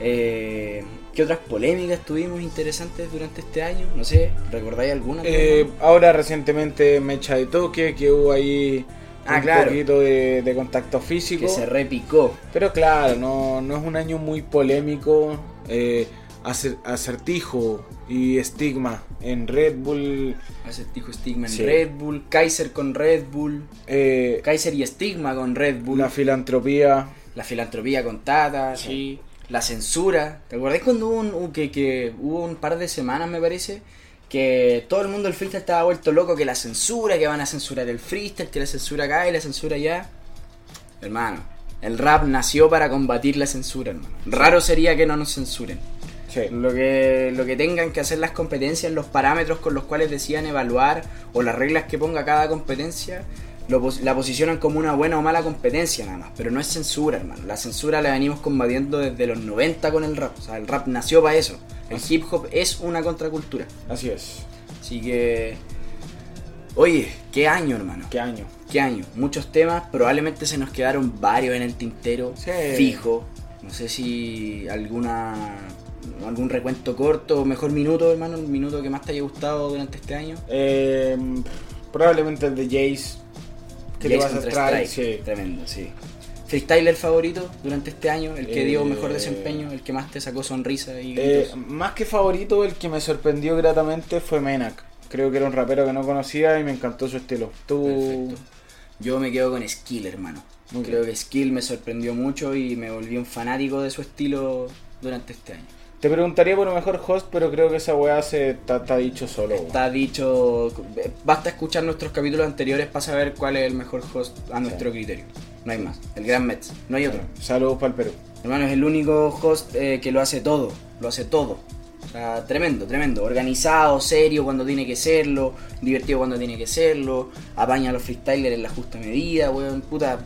S2: Eh, ¿Qué otras polémicas tuvimos interesantes durante este año? No sé, ¿recordáis alguna?
S1: Eh, ahora recientemente Mecha de Toque, que hubo ahí
S2: Ah,
S1: un
S2: claro.
S1: poquito de, de contacto físico.
S2: que se repicó.
S1: Pero claro, no, no es un año muy polémico. Eh, acer- acertijo y estigma en Red Bull.
S2: Acertijo Stigma en
S1: Sí.
S2: Red Bull, Kaiser con Red Bull,
S1: eh,
S2: Kaiser y Stigma con Red Bull.
S1: la filantropía.
S2: la filantropía con Tata, sí. la censura. ¿Te acordás cuando hubo un, un- que, que hubo un par de semanas, me parece, que todo el mundo del freestyle estaba vuelto loco que la censura, que van a censurar el freestyle, que la censura acá y la censura allá? Hermano, el rap nació para combatir la censura, hermano. Raro sería que no nos censuren.
S1: Sí.
S2: Lo que, lo que tengan que hacer las competencias, los parámetros con los cuales decidan evaluar o las reglas que ponga cada competencia, lo la posicionan como una buena o mala competencia nada más. Pero no es censura, hermano. La censura la venimos combatiendo desde los 90 con el rap. O sea, el rap nació para eso. El hip hop es una contracultura.
S1: Así es.
S2: Así que... Oye, qué año, hermano.
S1: ¿Qué año?
S2: ¿Qué año? Muchos temas, probablemente se nos quedaron varios en el tintero,
S1: Sí.
S2: fijo. No sé si alguna algún recuento corto mejor minuto, hermano, el minuto que más te haya gustado durante este año.
S1: Eh, probablemente el de Jace. Que te
S2: Jace
S1: vas a traer. Sí.
S2: Tremendo, sí. Freestyler favorito durante este año, el que dio
S1: Eh,
S2: mejor desempeño, el que más te sacó sonrisa y
S1: Eh, más que favorito, el que me sorprendió gratamente fue Menak. Creo que era un rapero que no conocía y me encantó su estilo. Tú.
S2: Perfecto. Yo me quedo con Skill, hermano.
S1: Muy
S2: Creo
S1: bien.
S2: que Skill me sorprendió mucho y me volví un fanático de su estilo durante este año.
S1: Te preguntaría por un mejor host, pero creo que esa weá se está, está dicho solo.
S2: Está dicho, basta escuchar nuestros capítulos anteriores para saber cuál es el mejor host a nuestro criterio. No hay más. El Gran Mets, no hay otro.
S1: Saludos para el Perú.
S2: Hermano, es el único host eh, que lo hace todo, lo hace todo. O sea, tremendo, tremendo. Organizado, serio cuando tiene que serlo, divertido cuando tiene que serlo, apaña a los freestylers en la justa medida, weón, puta,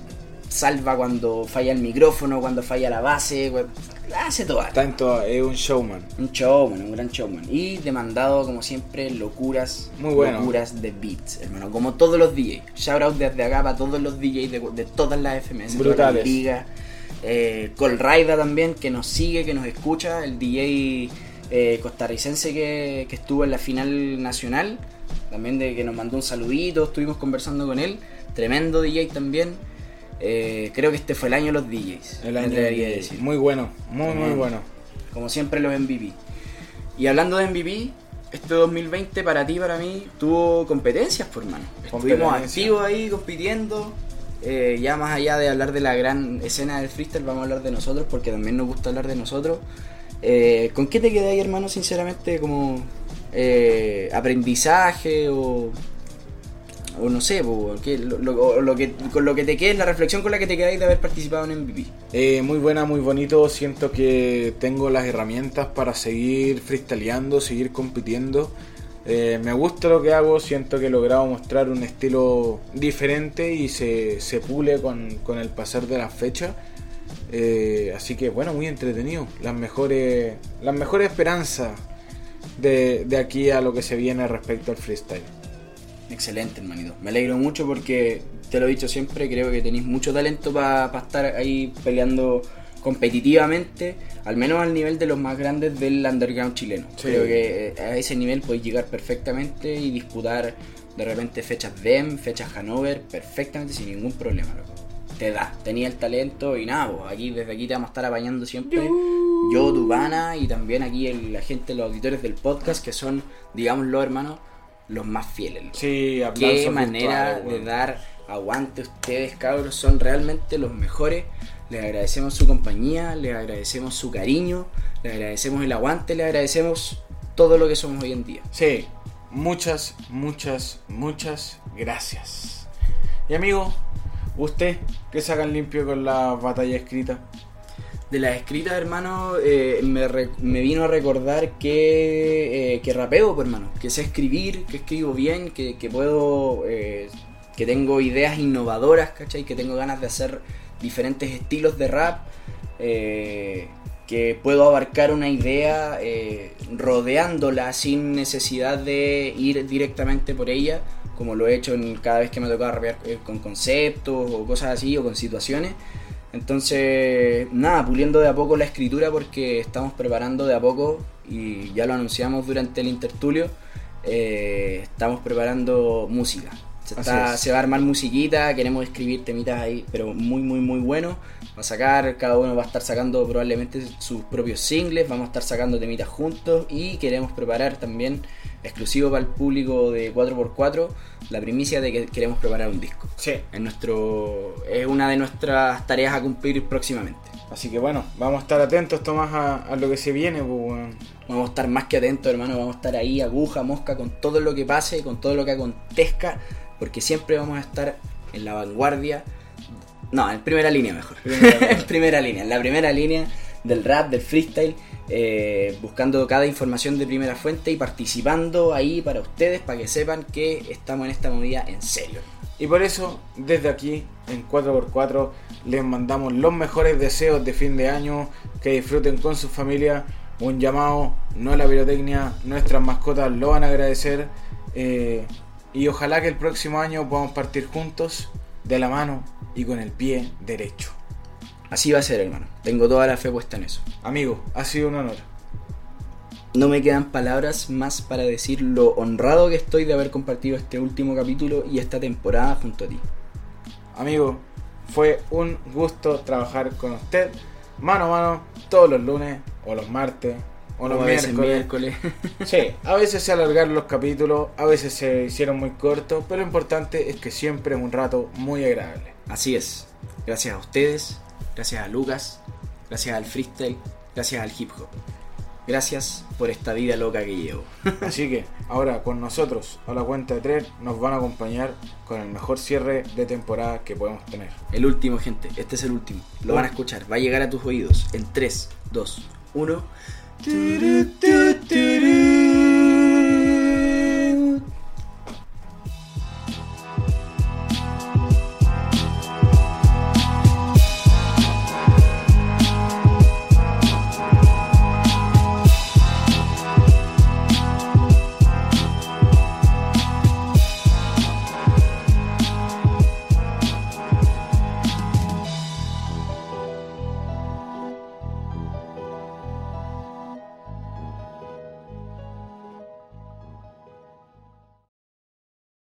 S2: salva cuando falla el micrófono, cuando falla la base, hace toda.
S1: Está en todo, es un showman.
S2: Un showman, un gran showman. Y demandado, como siempre, locuras.
S1: Muy bueno.
S2: Locuras de beats, hermano. Como todos los DJs. Shout out desde acá para todos los DJs de, de todas las FMS. todas las
S1: Brutales.
S2: ligas. Eh, Colraida también, que nos sigue, que nos escucha. El DJ eh, costarricense que, que estuvo en la final nacional. También de que nos mandó un saludito. Estuvimos conversando con él. Tremendo DJ también. Eh, creo que este fue el año de los DJs.
S1: El año de-
S2: decir.
S1: Muy bueno, muy, muy
S2: Tremendo.
S1: bueno.
S2: Como siempre los MVP. Y hablando de MVP, este 2020 para ti, para mí, tuvo competencias, por mano. Estuvimos activos ahí compitiendo. Eh, ya más allá de hablar de la gran escena del freestyle, vamos a hablar de nosotros, porque también nos gusta hablar de nosotros. Eh, ¿Con qué te quedáis, hermano, sinceramente, como eh, aprendizaje o, o no sé, po, ¿qué- lo, lo- o lo que, con lo que te quedes, la reflexión con la que te quedáis de haber participado en MVP?
S1: Eh, muy buena, muy bonito. Siento que tengo las herramientas para seguir freestyleando, seguir compitiendo. Eh, me gusta lo que hago, siento que he logrado mostrar un estilo diferente y se, se pule con, con el pasar de las fechas. Eh, así que bueno, muy entretenido. Las mejores, las mejores esperanzas de, de aquí a lo que se viene respecto al freestyle.
S2: Excelente, hermanito. Me alegro mucho porque, te lo he dicho siempre, creo que tenéis mucho talento para estar ahí peleando competitivamente, al menos al nivel de los más grandes del underground chileno.
S1: Sí.
S2: Creo que eh, a ese nivel podéis llegar perfectamente y disputar de repente fechas DEM, fechas Hanover, perfectamente sin ningún problema, loco. Te da, tenía el talento y nada, pues, aquí desde aquí te vamos a estar apañando siempre. Yo, Dubana y también aquí el- la gente, los auditores del podcast que son, digámoslo hermano, los más fieles.
S1: Sí,
S2: Qué manera de dar aguante a ustedes, cabros. Son realmente los mejores. Les agradecemos su compañía, les agradecemos su cariño, les agradecemos el aguante, les agradecemos todo lo que somos hoy en día.
S1: Sí, muchas, muchas, muchas gracias. Y amigo, usted, que sacan limpio con la batalla escrita?
S2: De las escritas, hermano, eh, me, me vino a recordar que, eh, que rapeo, pues, hermano. Que sé escribir, que escribo bien, que, que puedo. eh, que tengo ideas innovadoras, ¿cachai? Que tengo ganas de hacer diferentes estilos de rap. que puedo abarcar una idea rodeándola sin necesidad de ir directamente por ella, como lo he hecho en cada vez que me tocaba rapear con conceptos o cosas así o con situaciones. Entonces, nada, puliendo de a poco la escritura porque estamos preparando de a poco y ya lo anunciamos durante el intertulio, eh, estamos preparando música. Se, está-
S1: es.
S2: se va a armar musiquita, queremos escribir temitas ahí, pero muy, muy, muy buenos. Va a sacar, cada uno va a estar sacando probablemente sus propios singles, vamos a estar sacando temitas juntos y queremos preparar también, exclusivo para el público de 4x4, la primicia de que queremos preparar un disco.
S1: Sí.
S2: Es, nuestro, es una de nuestras tareas a cumplir próximamente.
S1: Así que bueno, vamos a estar atentos, Tomás, a, a lo que se viene, pues.
S2: Vamos a estar más que atentos, hermano. Vamos a estar ahí, aguja, mosca, con todo lo que pase, con todo lo que acontezca, porque siempre vamos a estar en la vanguardia. No, en primera línea mejor. en primera línea, en la primera línea del rap, del freestyle, eh, buscando cada información de primera fuente y participando ahí para ustedes, para que sepan que estamos en esta movida en serio.
S1: Y por eso, desde aquí, en 4x4, les mandamos los mejores deseos de fin de año, que disfruten con su familia, un llamado, no a la pirotecnia, nuestras mascotas lo van a agradecer, eh, y ojalá que el próximo año podamos partir juntos, de la mano y con el pie derecho.
S2: Así va a ser, hermano. Tengo toda la fe puesta en eso.
S1: Amigo, ha sido un honor.
S2: No me quedan palabras más para decir lo honrado que estoy de haber compartido este último capítulo y esta temporada junto a ti.
S1: Amigo, fue un gusto trabajar con usted, mano a mano, todos los lunes, o los martes, o los miércoles.
S2: miércoles.
S1: Sí, a veces se alargaron los capítulos, a veces se hicieron muy cortos, pero lo importante es que siempre es un rato muy agradable.
S2: Así es. Gracias a ustedes, gracias a Lucas, gracias al freestyle, gracias al hip hop. Gracias por esta vida loca que llevo.
S1: Así que ahora con nosotros a la cuenta de tres nos van a acompañar con el mejor cierre de temporada que podemos tener.
S2: El último, gente. Este es el último. Lo van a escuchar. Va a llegar a tus oídos en 3, 2, 1.